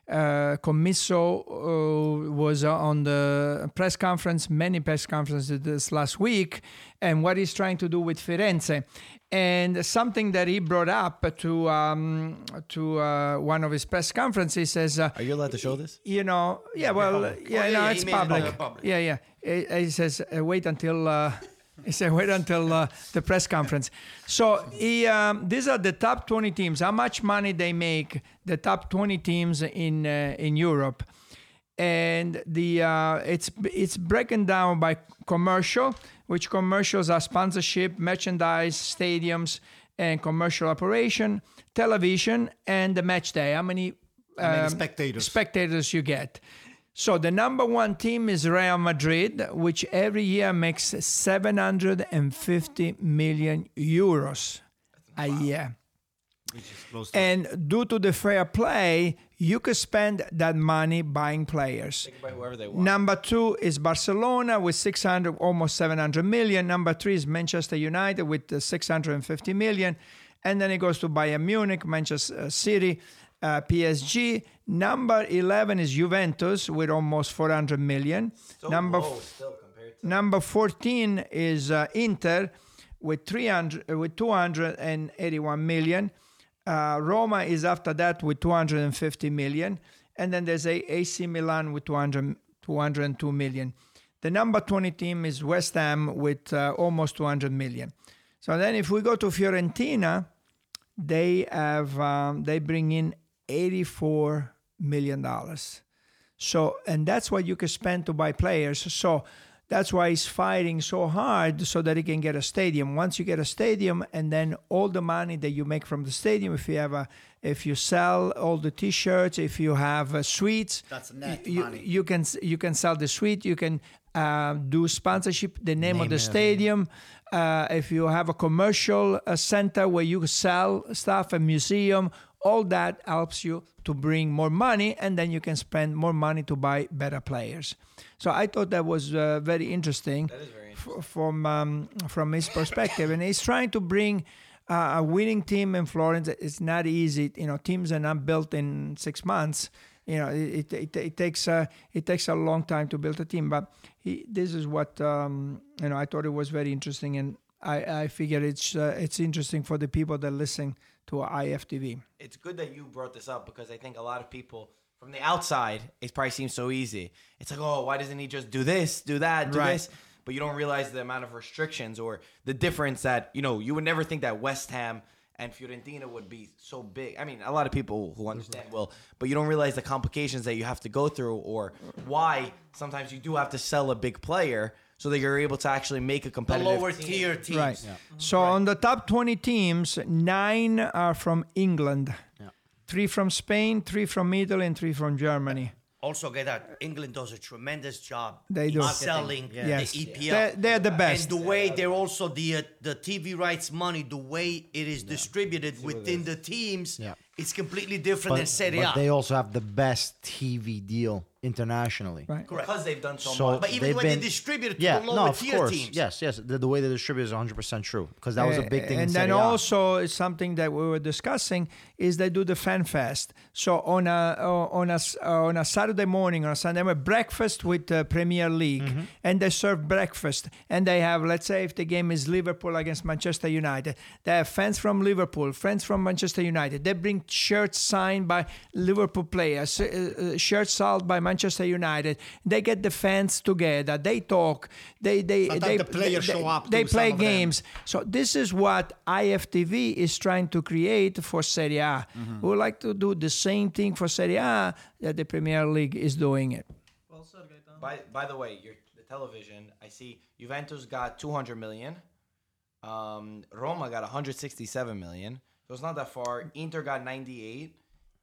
uh, Commisso uh, was uh, on the press conference, many press conferences this last week, and what he's trying to do with Firenze. And something that he brought up to um, to uh, one of his press conferences says, uh, Are you allowed to show this? you know, yeah, well, yeah, yeah, no, yeah, it's he made it public. public. Yeah, yeah. He, he says, uh, wait until. Uh, (laughs) he said, wait until uh, the press conference. So he, um, these are the top 20 teams. How much money they make? The top 20 teams in uh, in Europe, and the uh, it's it's broken down by commercial, which commercials are sponsorship, merchandise, stadiums, and commercial operation, television, and the match day. How many many um, spectators? spectators you get. So the number one team is Real Madrid, which every year makes 750 million euros a year. Close to- And due to the fair play, you could spend that money buying players. By whoever they want. Number two is Barcelona with 600, almost 700 million. Number three is Manchester United with uh, 650 million. And then it goes to Bayern Munich, Manchester City, uh, PSG. Number 11 is Juventus with almost 400 million. Number, compared to number 14 is uh, Inter with 300 uh, with 281 million. Uh, Roma is after that with 250 million, and then there's a AC Milan with 200, 202 million. The number 20 team is West Ham with uh, almost 200 million. So then, if we go to Fiorentina, they have um, they bring in 84 million dollars. So, and that's what you can spend to buy players. So, that's why he's fighting so hard so that he can get a stadium. Once you get a stadium, and then all the money that you make from the stadium, if you have a, if you sell all the T-shirts, if you have uh, suites, That's net you, money. you can you can sell the suite. You can uh, do sponsorship, the name, of Name the of it. stadium. Uh, if you have a commercial uh, center where you sell stuff, a museum, all that helps you to bring more money, and then you can spend more money to buy better players. So I thought that was uh, very interesting. Very f- from um, from his perspective, and he's trying to bring uh, a winning team in Florence. It's not easy, you know. Teams are not built in six months. You know, it it, it takes a it takes a long time to build a team. But he, this is what um, you know. I thought it was very interesting, and I I figure it's uh, it's interesting for the people that listen to IFTV. it's good that you brought this up because I think a lot of people from the outside, it probably seems so easy. It's like, oh, why doesn't he just do this, do that, do Right. this? But you don't realize the amount of restrictions or the difference that, you know, you would never think that West Ham and Fiorentina would be so big. I mean, a lot of people who understand mhm. will, but you don't realize the complications that you have to go through or why sometimes you do have to sell a big player so that you're able to actually make a The competitive lower team. tier teams. Right. So on the top 20 teams, nine are from England, three from Spain, three from Italy, and three from Germany. Also, get that England does a tremendous job. They in do. selling Yes. the EPL. They're, they're the best. And the way they're also the uh, the TV rights money, the way it is distributed within the teams, Yeah. it's completely different than But, Serie but A. they also have the best TV deal internationally. Right. Because they've done so, So much. But even they've when been- they distribute it to Yeah, the no, lower of tier course. teams. Yes, yes. The, the way they distribute is 100% true because that was a big eh, thing in And Serie then A. also it's something that we were discussing is they do the fan fest. So on a uh, on a uh, on a Saturday morning or a Sunday morning, breakfast with the Premier League, Mm-hmm. and they serve breakfast, and they have let's say if the game is Liverpool against Manchester United, they have fans from Liverpool, fans from Manchester United. They bring shirts signed by Liverpool players, uh, shirts sold by Manchester United. They get the fans together. They talk. They they Sometimes they the players they, show up They play games. So this is what IFTV is trying to create for Serie A. Mm-hmm. We would like to do the same thing for Serie A that the Premier League is doing it. Well said, Gaetano. By by the way, your the television. I see Juventus got 200 million. Um, Roma got 167 million. So it's not that far. Inter got 98.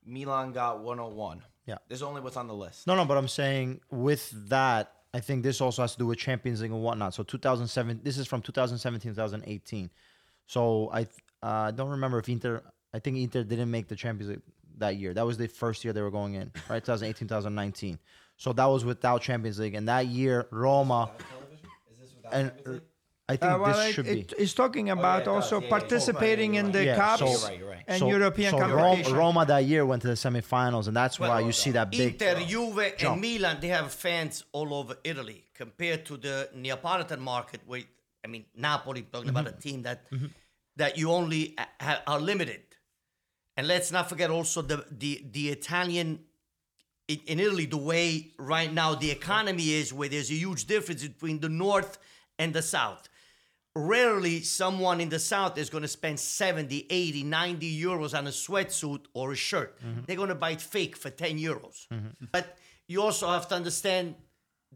Milan got 101. Yeah. This is only what's on the list. No, no, but I'm saying with that, I think this also has to do with Champions League and whatnot. So 2007, this is from 2017, 2018. So I uh, don't remember if Inter, I think Inter didn't make the Champions League that year. That was the first year they were going in, right? 2018, 2019. So that was without Champions League. And that year, Roma, Is this without and Champions League? I think Uh, well, this it, should it be. is talking about it does. also Yeah, yeah, yeah. participating Oh, right, in the right. Yeah, cups so- You're right, you're right. and So- European so Roma, competition. Roma that year went to the semifinals, and that's why you see that big. Inter, Juve, jump. and Milan, they have fans all over Italy compared to the Neapolitan market, where I mean Napoli, talking about Mm-hmm. a team that that you only ha- are limited. And let's not forget also the the the Italian in, in Italy, the way right now the economy is, where there's a huge difference between the north and the south. Rarely someone in the south is going to spend 70, 80, 90 euros on a sweatsuit or a shirt. Mm-hmm. They're going to buy it fake for 10 euros. Mm-hmm. But you also have to understand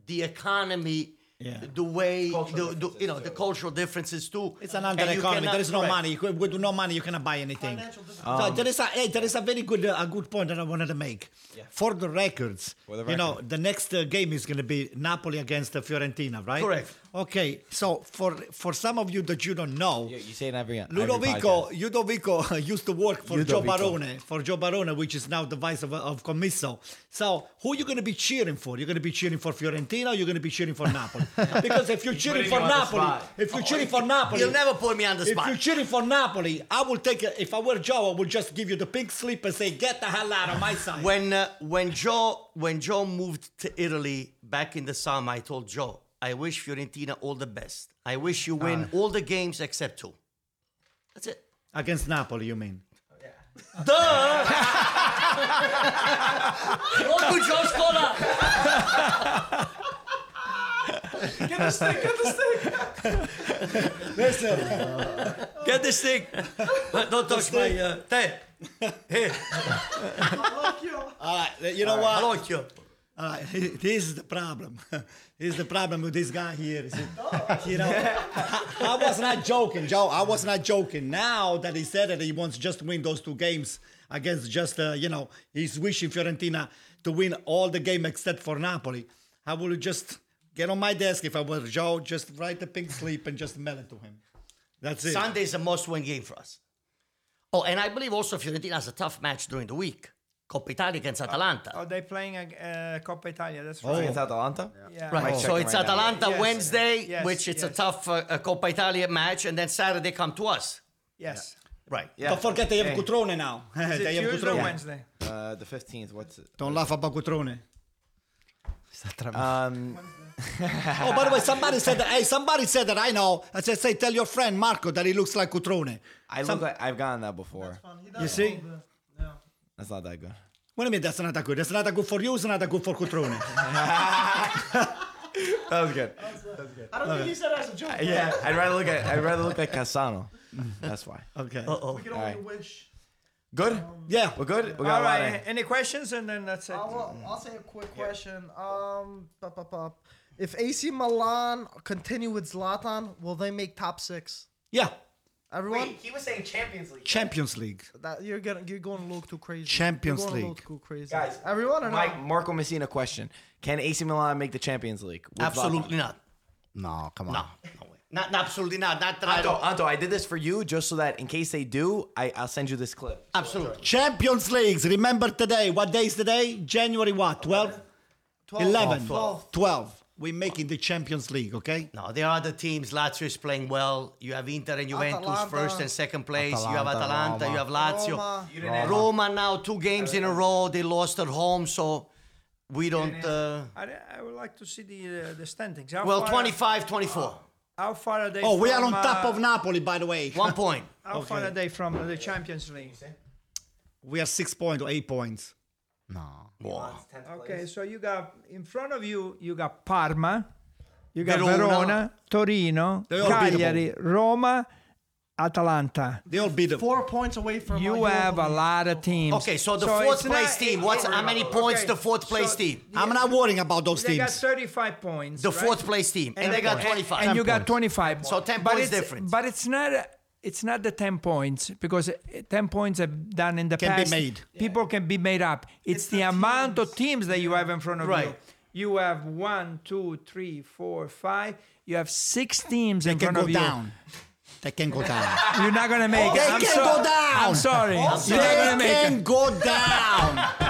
the economy, Yeah. the way, the, the, you know, the cultural differences too. It's an And under economy. There is no correct. money. You With no money, you cannot buy anything. Financial difference. So Um, there is a hey, there is a very good uh, a good point that I wanted to make. Yeah. For the records, the you know, the next uh, game is going to be Napoli against uh, Fiorentina, right? Correct. Okay, so for for some of you that you don't know, You, you say it every every Ludovico, podcast. Ludovico (laughs) used to work for Joe Barone, for Joe Barone, which is now the vice of, of Commisso. So who are you going to be cheering for? You're going to be cheering for Fiorentina or you're going to be cheering for Napoli? (laughs) because if you're cheering for you Napoli, if you're cheering for Napoli, You'll never put me on the spot. if you're cheering for Napoli, I will take it. If I were Joe, I would just give you the pink slip and say, "Get the hell out of my (laughs) side." when uh, when Joe when Joe moved to Italy back in the summer, I told Joe, I wish Fiorentina all the best. I wish you win all the games except two. That's it. Against Napoli, you mean? (laughs) Duh! Rocco Joe Scola! Get the stick, get the stick. Listen, Get the stick. Don't touch my uh, te. Hey, Fuck you. all right. You know what? I like you. Right, (laughs) this is the problem. (laughs) this is the problem with this guy here. it- You know, I, I was not joking, Joe. I was not joking. Now that he said that he wants just to win those two games against just, uh, you know, he's wishing Fiorentina to win all the game except for Napoli. I will just get on my desk if I were Joe, just write the pink slip and just mail it to him. That's it. Sunday is a must-win game for us. Oh, and I believe also Fiorentina has a tough match during the week. Coppa Italia against Atalanta. Oh, they're playing a uh, Coppa Italia. That's right. Oh. right. Against Atalanta? Yeah. Right, Might so it's right. Atalanta Yes, Wednesday, yes, which it's a tough uh, Coppa Italia match, and then Saturday come to us. Yes. Right. Yeah. Don't forget they have Hey. Cutrone now. Is (laughs) they have Tuesday or Cutrone. Wednesday? Uh, the 15th. What's it? Don't laugh about Cutrone. Um, (laughs) Oh, by the way, somebody said that. Hey, somebody said that. I know. I said, say, tell your friend Marco that he looks like Cutrone. I Some- look like I've gotten that before. He does You see? a little bit, Yeah. That's not that good. What do you mean that's not that good? That's not that good for you. It's not that good for Cutrone. (laughs) That was good. I don't think he said it as a joke. Yeah, I'd rather look at I'd rather look like Cassano. That's why. okay. Uh-oh. We can only Alright. wish. Good. Yeah. We're good. We got All a of- Any questions? And then that's it. I'll, I'll say a quick question. Um, pop, pop, pop. If AC Milan continue with Zlatan, will they make top six? Yeah. Everyone, he was saying Champions League. Champions League. that you're getting, you're going a little too crazy. Champions you're going A League. little too crazy. Guys, everyone or Mike not? Marco Messina question: Can AC Milan make the Champions League? with Absolutely not. No, come on. No. No way. Not, not absolutely not. Not that I Anto, don't. Anto, I did this for you just so that in case they do, I, I'll send you this clip. Absolutely. Champions Leagues. Remember today. What day is today? January what? 12? 12. 11, 12. 12. We're making the Champions League, okay? No, there are other teams. Lazio is playing well. You have Inter and Juventus Atalanta. first and second place. you have Atalanta, Atalanta. Roma. You have Lazio. Roma. Roma. now two games in a row. They lost at home, so we don't. Uh, I, I would like to see the uh, the standings. How well, 25 24. How far are they? Oh, we are on top uh, of Napoli, by the way. (laughs) One point. (laughs) How far are they from the Champions League? We are six points or eight points. No. Okay, so you got in front of you, you got Parma, you got Verona. Verona, Torino, They all Cagliari, Roma, Atalanta. They all beat them. Four points away from. You uh, have a lot of teams. Okay, so the it's fourth not- place team. What's how many points Okay, the fourth place so team? I'm not worrying about those teams. They got 35 points. The right? fourth place team, and, they got 25. And you got 25. So 10 But points it's- difference. But it's not. It's not the 10 points because uh, 10 points have done in the Can be past. made. People can be made up. It's, the, amount of teams that you have in front of Right. you. You have one, two, three, four, five. You have six teams They in can front go of you. down. They can go down. You're not gonna make it. They I'm can so- go down. I'm sorry. You're not They gonna make it. can it. go down.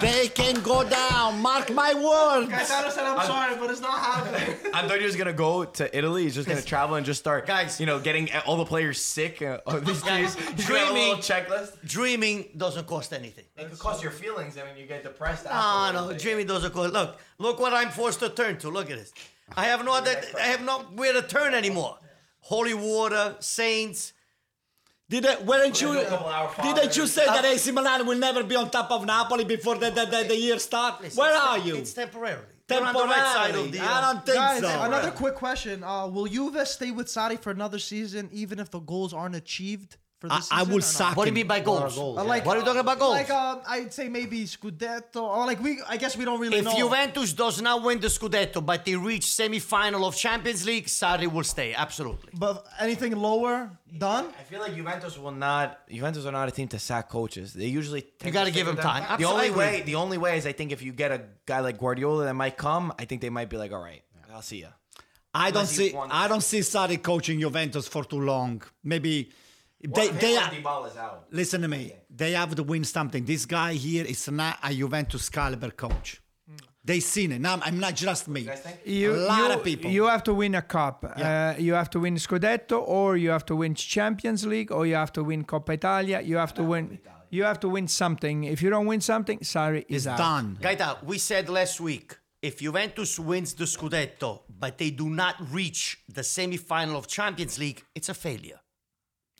They can go down. Mark my words. Gaetano said, "I'm sorry, but it's not happening." (laughs) I thought he Antonio's gonna go to Italy. He's just gonna travel and just start, Guys. you know, getting all the players sick. Uh, of these Guys, teams. He's gonna have a dreaming- checklist. Dreaming doesn't cost anything. It could cost your feelings. I mean, you get depressed. No, afterwards. no, Dreaming doesn't cost. Look, look what I'm forced to turn to. Look at this. I have no other. (laughs) I have nowhere to turn anymore. Holy water, saints. Did it, weren't you? do a couple hour Didn't you fathers. say that AC Milan will never be on top of Napoli before the, the, the, the year start? Where are you? It's temporarily. They're right the. I uh, don't think Guys, so. another quick question: uh, Will Juve stay with Sarri for another season, even if the goals aren't achieved for I, this I season? will or sack What do you mean by goals? goals, Uh, like, What are you talking about goals? Like, um, I'd say maybe Scudetto, or like we. I guess we don't really If know. Juventus does not win the Scudetto, but they reach semi-final of Champions League, Sarri will stay. Absolutely. but anything lower, done. I feel like Juventus will not. Juventus are not a team to sack coaches. They usually you gotta give them with time. The only way, the only way is I think if you get a guy like Guardiola that might come, I think they might be like, all right, I'll see you. I don't see. I don't see Sarri coaching Juventus for too long. Maybe they they are, Dybala's out. listen to me. They have to win something. This guy here is not a Juventus caliber coach. They seen it. Now I'm not just me. You, a lot you, of people. You have to win a cup. Yeah. Uh, you have to win Scudetto, or you have to win Champions League, or you have to win Coppa Italia. You have to win. You have to win something. If you don't win something, sorry, is it's out. done. Gaita, we said last week, if Juventus wins the Scudetto, but they do not reach the semi-final of Champions League, it's a failure.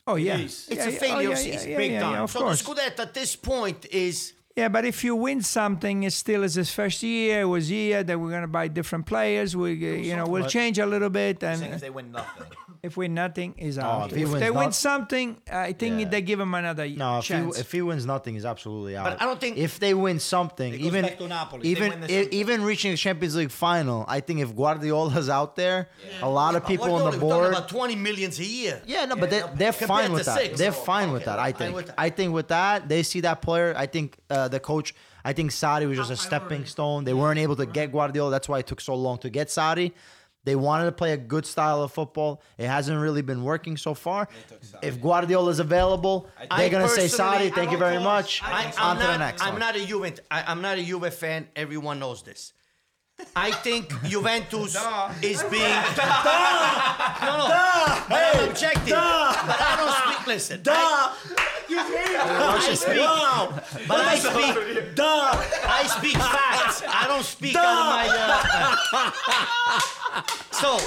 Oh yeah, It's Yeah, a failure oh, of yeah, yeah, season. yeah, Big yeah, time. yeah, of so course. the Scudetto at this point is Yeah, but if you win something, it's still as his first year. It was here that we're gonna buy different players. We, uh, you know, we'll change a little bit, Saying if and they win nothing. (coughs) if we nothing, is out. if if wins they win something, I think Yeah. they give him another No, if he, chance. if he wins nothing, he's absolutely out. But I don't think- if they win something, goes even back to Napoli. Even win this something. even reaching the Champions League final, I think if Guardiola's out there, a lot of people What on the board. about 20 millions a year. Yeah, no, but they, they're compared fine with that. six. They're Oh, fine with that. I think. with that. I think with that, they see that player. I think uh, the coach. I think Sarri was just a stepping stone. They weren't able to get Guardiola. That's why it took so long to get Sarri. They wanted to play a good style of football. It hasn't really been working so far. If Guardiola is available, I they're gonna say personally- Sarri. Thank you very much. I, On am to not, the next I'm one. not a Juve. I, I'm not a Juve fan. Everyone knows this. I think Juventus is being. (laughs) no, no. But I'm objective. But I don't speak. Listen. I, I speak. But I speak. Duh. I speak facts. I don't speak out of my. Uh, (laughs) so,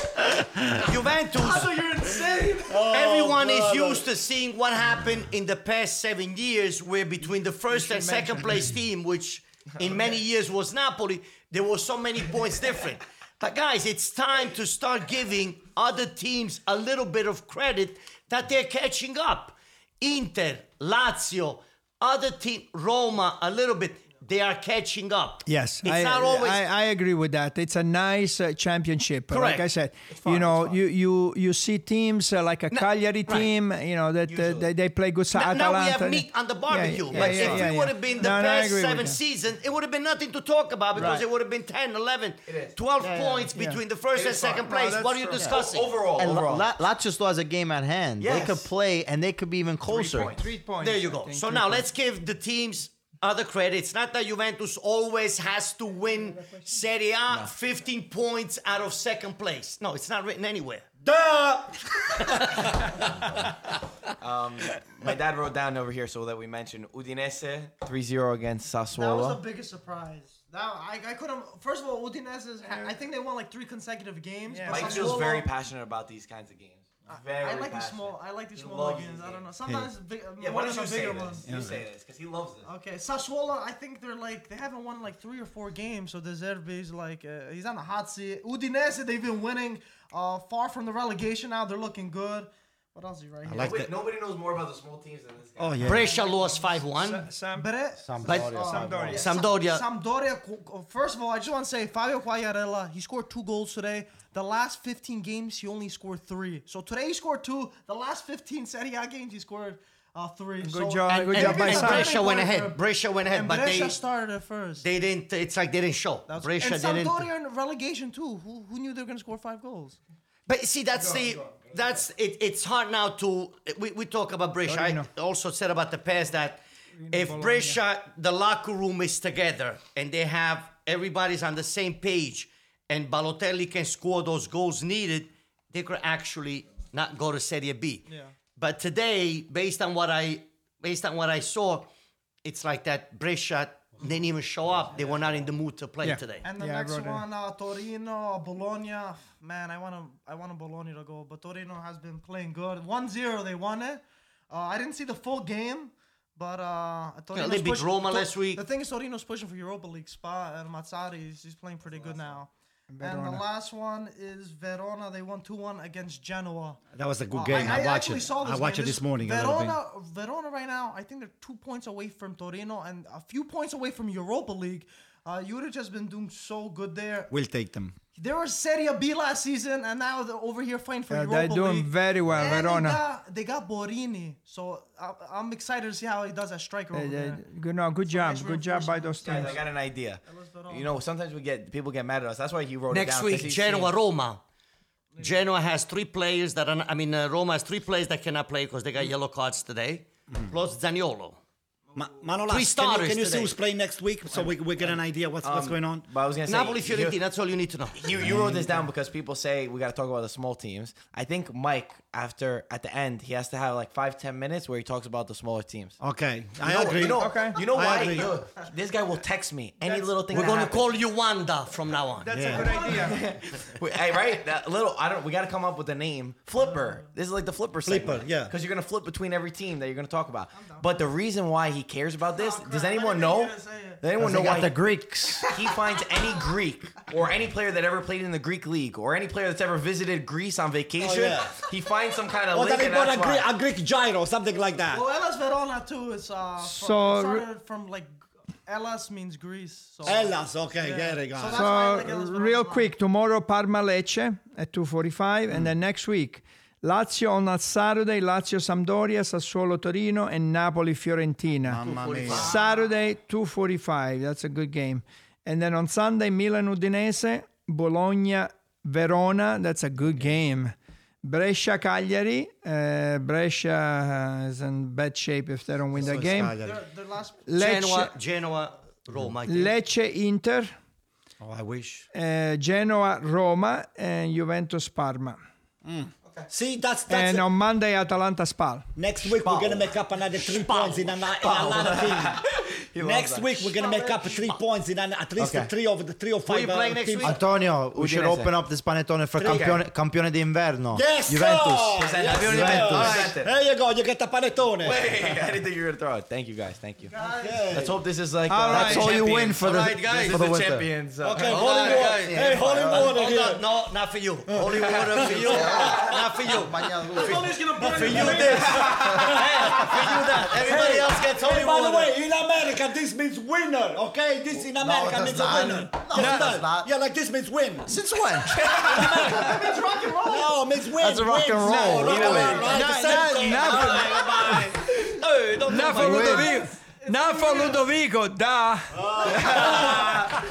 Juventus. you're insane. Everyone is used to seeing what happened in the past seven years, where between the first and second place team, which in many years was Napoli, there were so many points different. But guys, it's time to start giving other teams a little bit of credit that they're catching up. Inter, Lazio, other team, Roma, a little bit. They are catching up. Yes, it's I, not always. I, I agree with that. It's a nice uh, championship. Correct. Like I said, you know, you you you see teams uh, like a Cagliari right. team, you know, that uh, they, they play good. Now, Atalanta. now we have meat on the barbecue. Yeah, yeah, but yeah, if yeah, we would have been the No, no, past agree seven seasons, it would have been nothing to talk about because Right. it would have been 10, 11, 12 points yeah. between the first and second place. what are you discussing? Overall, And overall. La- Lazio still has a game at hand. They could play, and they could be even closer. Three points. There you go. So now let's give the teams other credits. Not that Juventus always has to win Serie A 15 points out of second place. No, it's not written anywhere. Duh! (laughs) Um, my dad wrote down over here so that we mentioned Udinese 3-0 against Sassuolo. That was the biggest surprise. Now I, I couldn't. First of all, Udinese is. I think they won like three consecutive games. Yeah. but Mike feels very passionate about these kinds of games. Very I like these passionate. small. I like these He smaller loves I don't know. games. Sometimes big, Yeah, one why of don't the you say bigger this? ones. You say this because he loves this. Okay, Sassuolo. I think they're like they haven't won like three or four games, so De Zerbi's like uh, he's on the hot seat. Udinese, they've been winning, uh, far from the relegation now. They're looking good. What else is right here? like Nobody, that. nobody knows more about the small teams than this guy. Oh yeah. Brescia lost 5 1. Sam, Bre- Sampdoria. Sampdoria. Sampdoria. Sampdoria. qu- First of all, I just want to say Fabio Quagliarella. He scored two goals today. The last 15 games, he only scored three. So today he scored two. The last 15 Serie A games, he scored uh, three. Good so, job, And, good and, job by and Sam. Brescia went ahead. Brescia went ahead, And but Brescia they started at first. they didn't. It's like they didn't show. That's- Brescia and didn't. Sampdoria in relegation too. Who, who knew they were going to score five goals? But see, that's the that's it, it's hard now to we, we talk about Brescia. I Torino. also said about the past that if Brescia the locker room is together and they have everybody's on the same page and Balotelli can score those goals needed, they could actually not go to Serie B. Yeah. But today, based on what I based on what I saw, it's like that Brescia didn't even show up. They were not in the mood to play Yeah. today. And the Yeah, next one, uh, Torino, Bologna. Man, I want to I want Bologna to go, but Torino has been playing good. 1-0, they won it. Uh, I didn't see the full game, but uh, Torino's they beat pushing- Roma Tor- last week. The thing is, Torino's pushing for Europa League spot, and Mazzarri he's, he's playing pretty good now. And the last one is Verona. They won 2-1 against Genoa. That was a good Uh, game. I, watched actually it. Saw this I watched game. it this morning. a little bit. Verona, Verona right now, I think they're two points away from Torino and a few points away from Europa League. Uh, Juric has been doing so good there. We'll take them. They were Serie B last season, and now they're over here fighting for Yeah, Europa they're doing League. very well, And Verona. They got, they got Borini, so I, I'm excited to see how he does as striker over there. good, no, good job, nice good job by those Guys, teams. I got an idea. You know, sometimes we get people get mad at us. That's why he wrote it down. week, 'cause he's Genoa, Roma. Genoa has three players that are. I mean, uh, Roma has three players that cannot play because they got yellow cards today. Plus Zaniolo. Ma- Manolas, Three can you, starters can you see who's playing next week so we, we get an idea what's, what's um, going on? But I was gonna say Napoli, you- Fiorentina. That's all you need to know. You, you wrote this down because people say we got to talk about the small teams. I think Mike, after at the end, he has to have like five ten minutes where he talks about the smaller teams. Okay, I know- agree. You know, Okay. you know I why? agree. This guy will text me any little thing. We're that gonna happens. call you Wanda from now on. That's Yeah. a good idea. (laughs) Wait, hey, right? That little. I don't. We got to come up with a name. Flipper. This is like the flipper. Flipper, segment. yeah. Because you're gonna flip between every team that you're gonna talk about. But the reason why he cares about this, Oh, does anyone know? think you were gonna say it. Does anyone know got why the Greeks. (laughs) he finds any Greek or any player that ever played in the Greek league or any player that's ever visited Greece on vacation? Oh, yeah. He finds some kind of Or link, that and they got that's a, why. Greek, a Greek gyro, something like that. Well, Hellas Verona too is uh, from, So, it started from like Hellas means Greece. So Hellas, okay, Yeah. there you go. So that's why I like So Hellas real Verona. quick, tomorrow Parma Lecce at 2:45, and then next week Lazio on that Saturday, Lazio Sampdoria, Sassuolo Torino, and Napoli Fiorentina. Mamma mia. Saturday 2:45. That's a good game. And then on Sunday Milan Udinese, Bologna Verona. That's a good game. Brescia Cagliari. Uh, Brescia uh, is in bad shape if they don't win that game. Their, their last Genoa, Lecce, Genoa, Roma. I think. Lecce Inter. Oh, I wish. uh, Genoa, Roma, and Juventus, Parma. See, that's that's And it. on Monday, Atalanta, Spal. next week we're gonna make up another three points in, an, in another team. (laughs) next week we're gonna make up three points in an, at least Okay. three of the three or five you playing uh, next teams. week? Antonio, we should Udinese. open up this panettone for Okay. campione, campione d'inverno. Yes, Juventus. sir! Present- Yes, Juventus. All right. Present. There you go. You get the panettone. Hey, I didn't (laughs) think you were gonna throw it. Thank you guys. Thank you. Let's hope this is like All uh, right. That's all you win for the, All right, guys. for This the is the winter. champions. uh, Okay, holy water. Hey, holy water Hold here. on, no, not for you. Holy water for you. (laughs) not for you. For you, this. for you, that. Everybody else gets holy Hey, by the way, in America, this means winner, okay? This in America does means not. a winner. No, Yes, it does does. not. Yeah, like this means win. Since when? (laughs) It means rock and roll. No, it means win. That's rock and roll. No, rock and roll, right? The same thing. Hey, don't Now for Ludovico. Now for Ludovico, da. Oh. (laughs)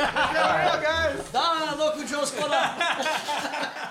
Da, look who just got up.